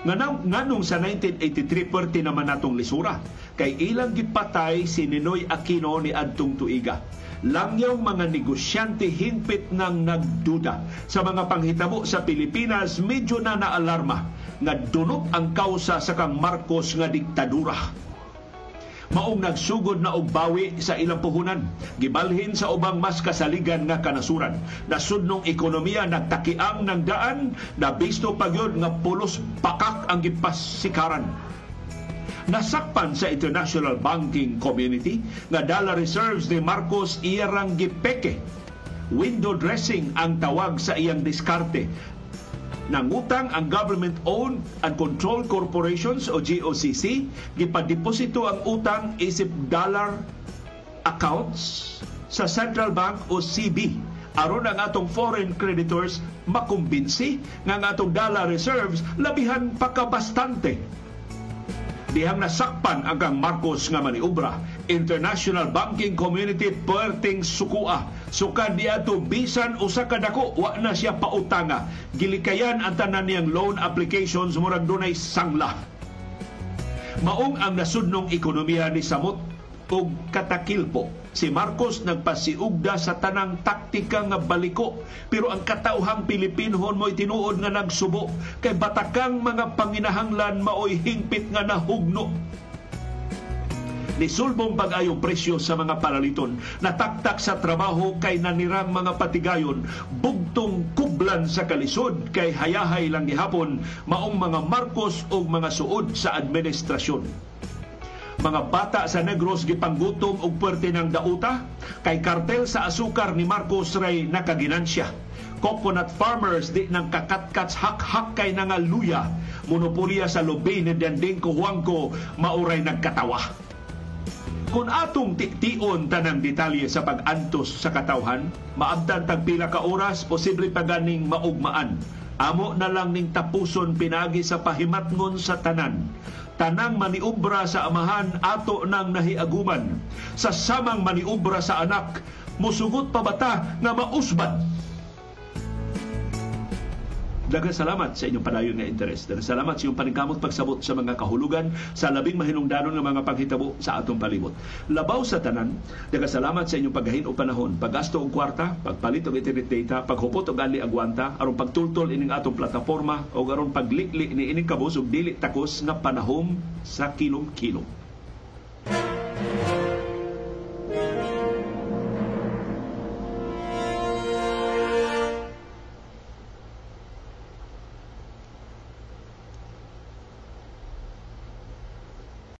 Nganong, nganong sa 1983 perti naman natong lisura. Kay ilang gipatay si Ninoy Aquino ni Adtong Tuiga. Langyaw mga negosyante hingpit nang nagduda. Sa mga panghitabo sa Pilipinas medyo na naalarma. Nga dunot ang kausa sa kang Marcos nga diktadura maong nagsugod na og bawi sa ilang puhunan gibalhin sa ubang mas kasaligan nga kanasuran. Nasudnong ekonomiya nagtakiang ng daan na bisto pagyod nga pulos pakak ang gipasikaran nasakpan sa international banking community nga dollar reserves ni Marcos iyarang gipeke. Window dressing ang tawag sa iyang diskarte nangutang ang government-owned and controlled corporations o GOCC gipadeposito ang utang isip dollar accounts sa Central Bank o CB aron ang atong foreign creditors makumbinsi nga ang atong dollar reserves labihan pa ka bastante. Dihang nasakpan ang Marcos nga maniubra international banking community perting sukua. Sukad so, ato bisan usa ka dako wa na siya pautanga. Gilikayan ang tanan niyang loan applications murag dunay sangla. Maong ang nasudnong ekonomiya ni samot og katakilpo. Si Marcos nagpasiugda sa tanang taktika nga baliko pero ang katauhang Pilipinhon mo'y tinuod nga nagsubo. Kay batakang mga panginahanglan maoy hingpit nga nahugno nisulbong pag-ayong presyo sa mga paraliton, nataktak sa trabaho kay nanirang mga patigayon, bugtong kublan sa kalisod kay hayahay lang gihapon maong mga Marcos o mga suod sa administrasyon mga bata sa Negros gipanggutom og puwerte ng dauta kay kartel sa asukar ni Marcos Ray nakaginansya. Coconut farmers di nang kakatkats hak-hak kay nga luya. Monopolya sa lobi ni Dending Kuhuangko mauray nagkatawa. Kung atong tiktion tanang detalye sa pag-antos sa katawhan, maabtan tagpila ka oras, posible pa ganing maugmaan. Amo na lang ning tapuson pinagi sa pahimatngon sa tanan tanang maniubra sa amahan ato nang nahiaguman. Sa samang maniubra sa anak, musugot pa bata nga mausbad Daghang salamat sa inyong padayon nga interes. Daghang salamat sa inyong paningkamot pagsabot sa mga kahulugan sa labing mahinungdanon nga mga paghitabo sa atong palibot. Labaw sa tanan, daghang salamat sa inyong paggahin o panahon, paggasto og kwarta, pagpalit og internet data, paghupot og ali agwanta, aron pagtultol ining atong plataporma o aron paglikli ni ining kabus og dili takos nga panahom sa kilom-kilom.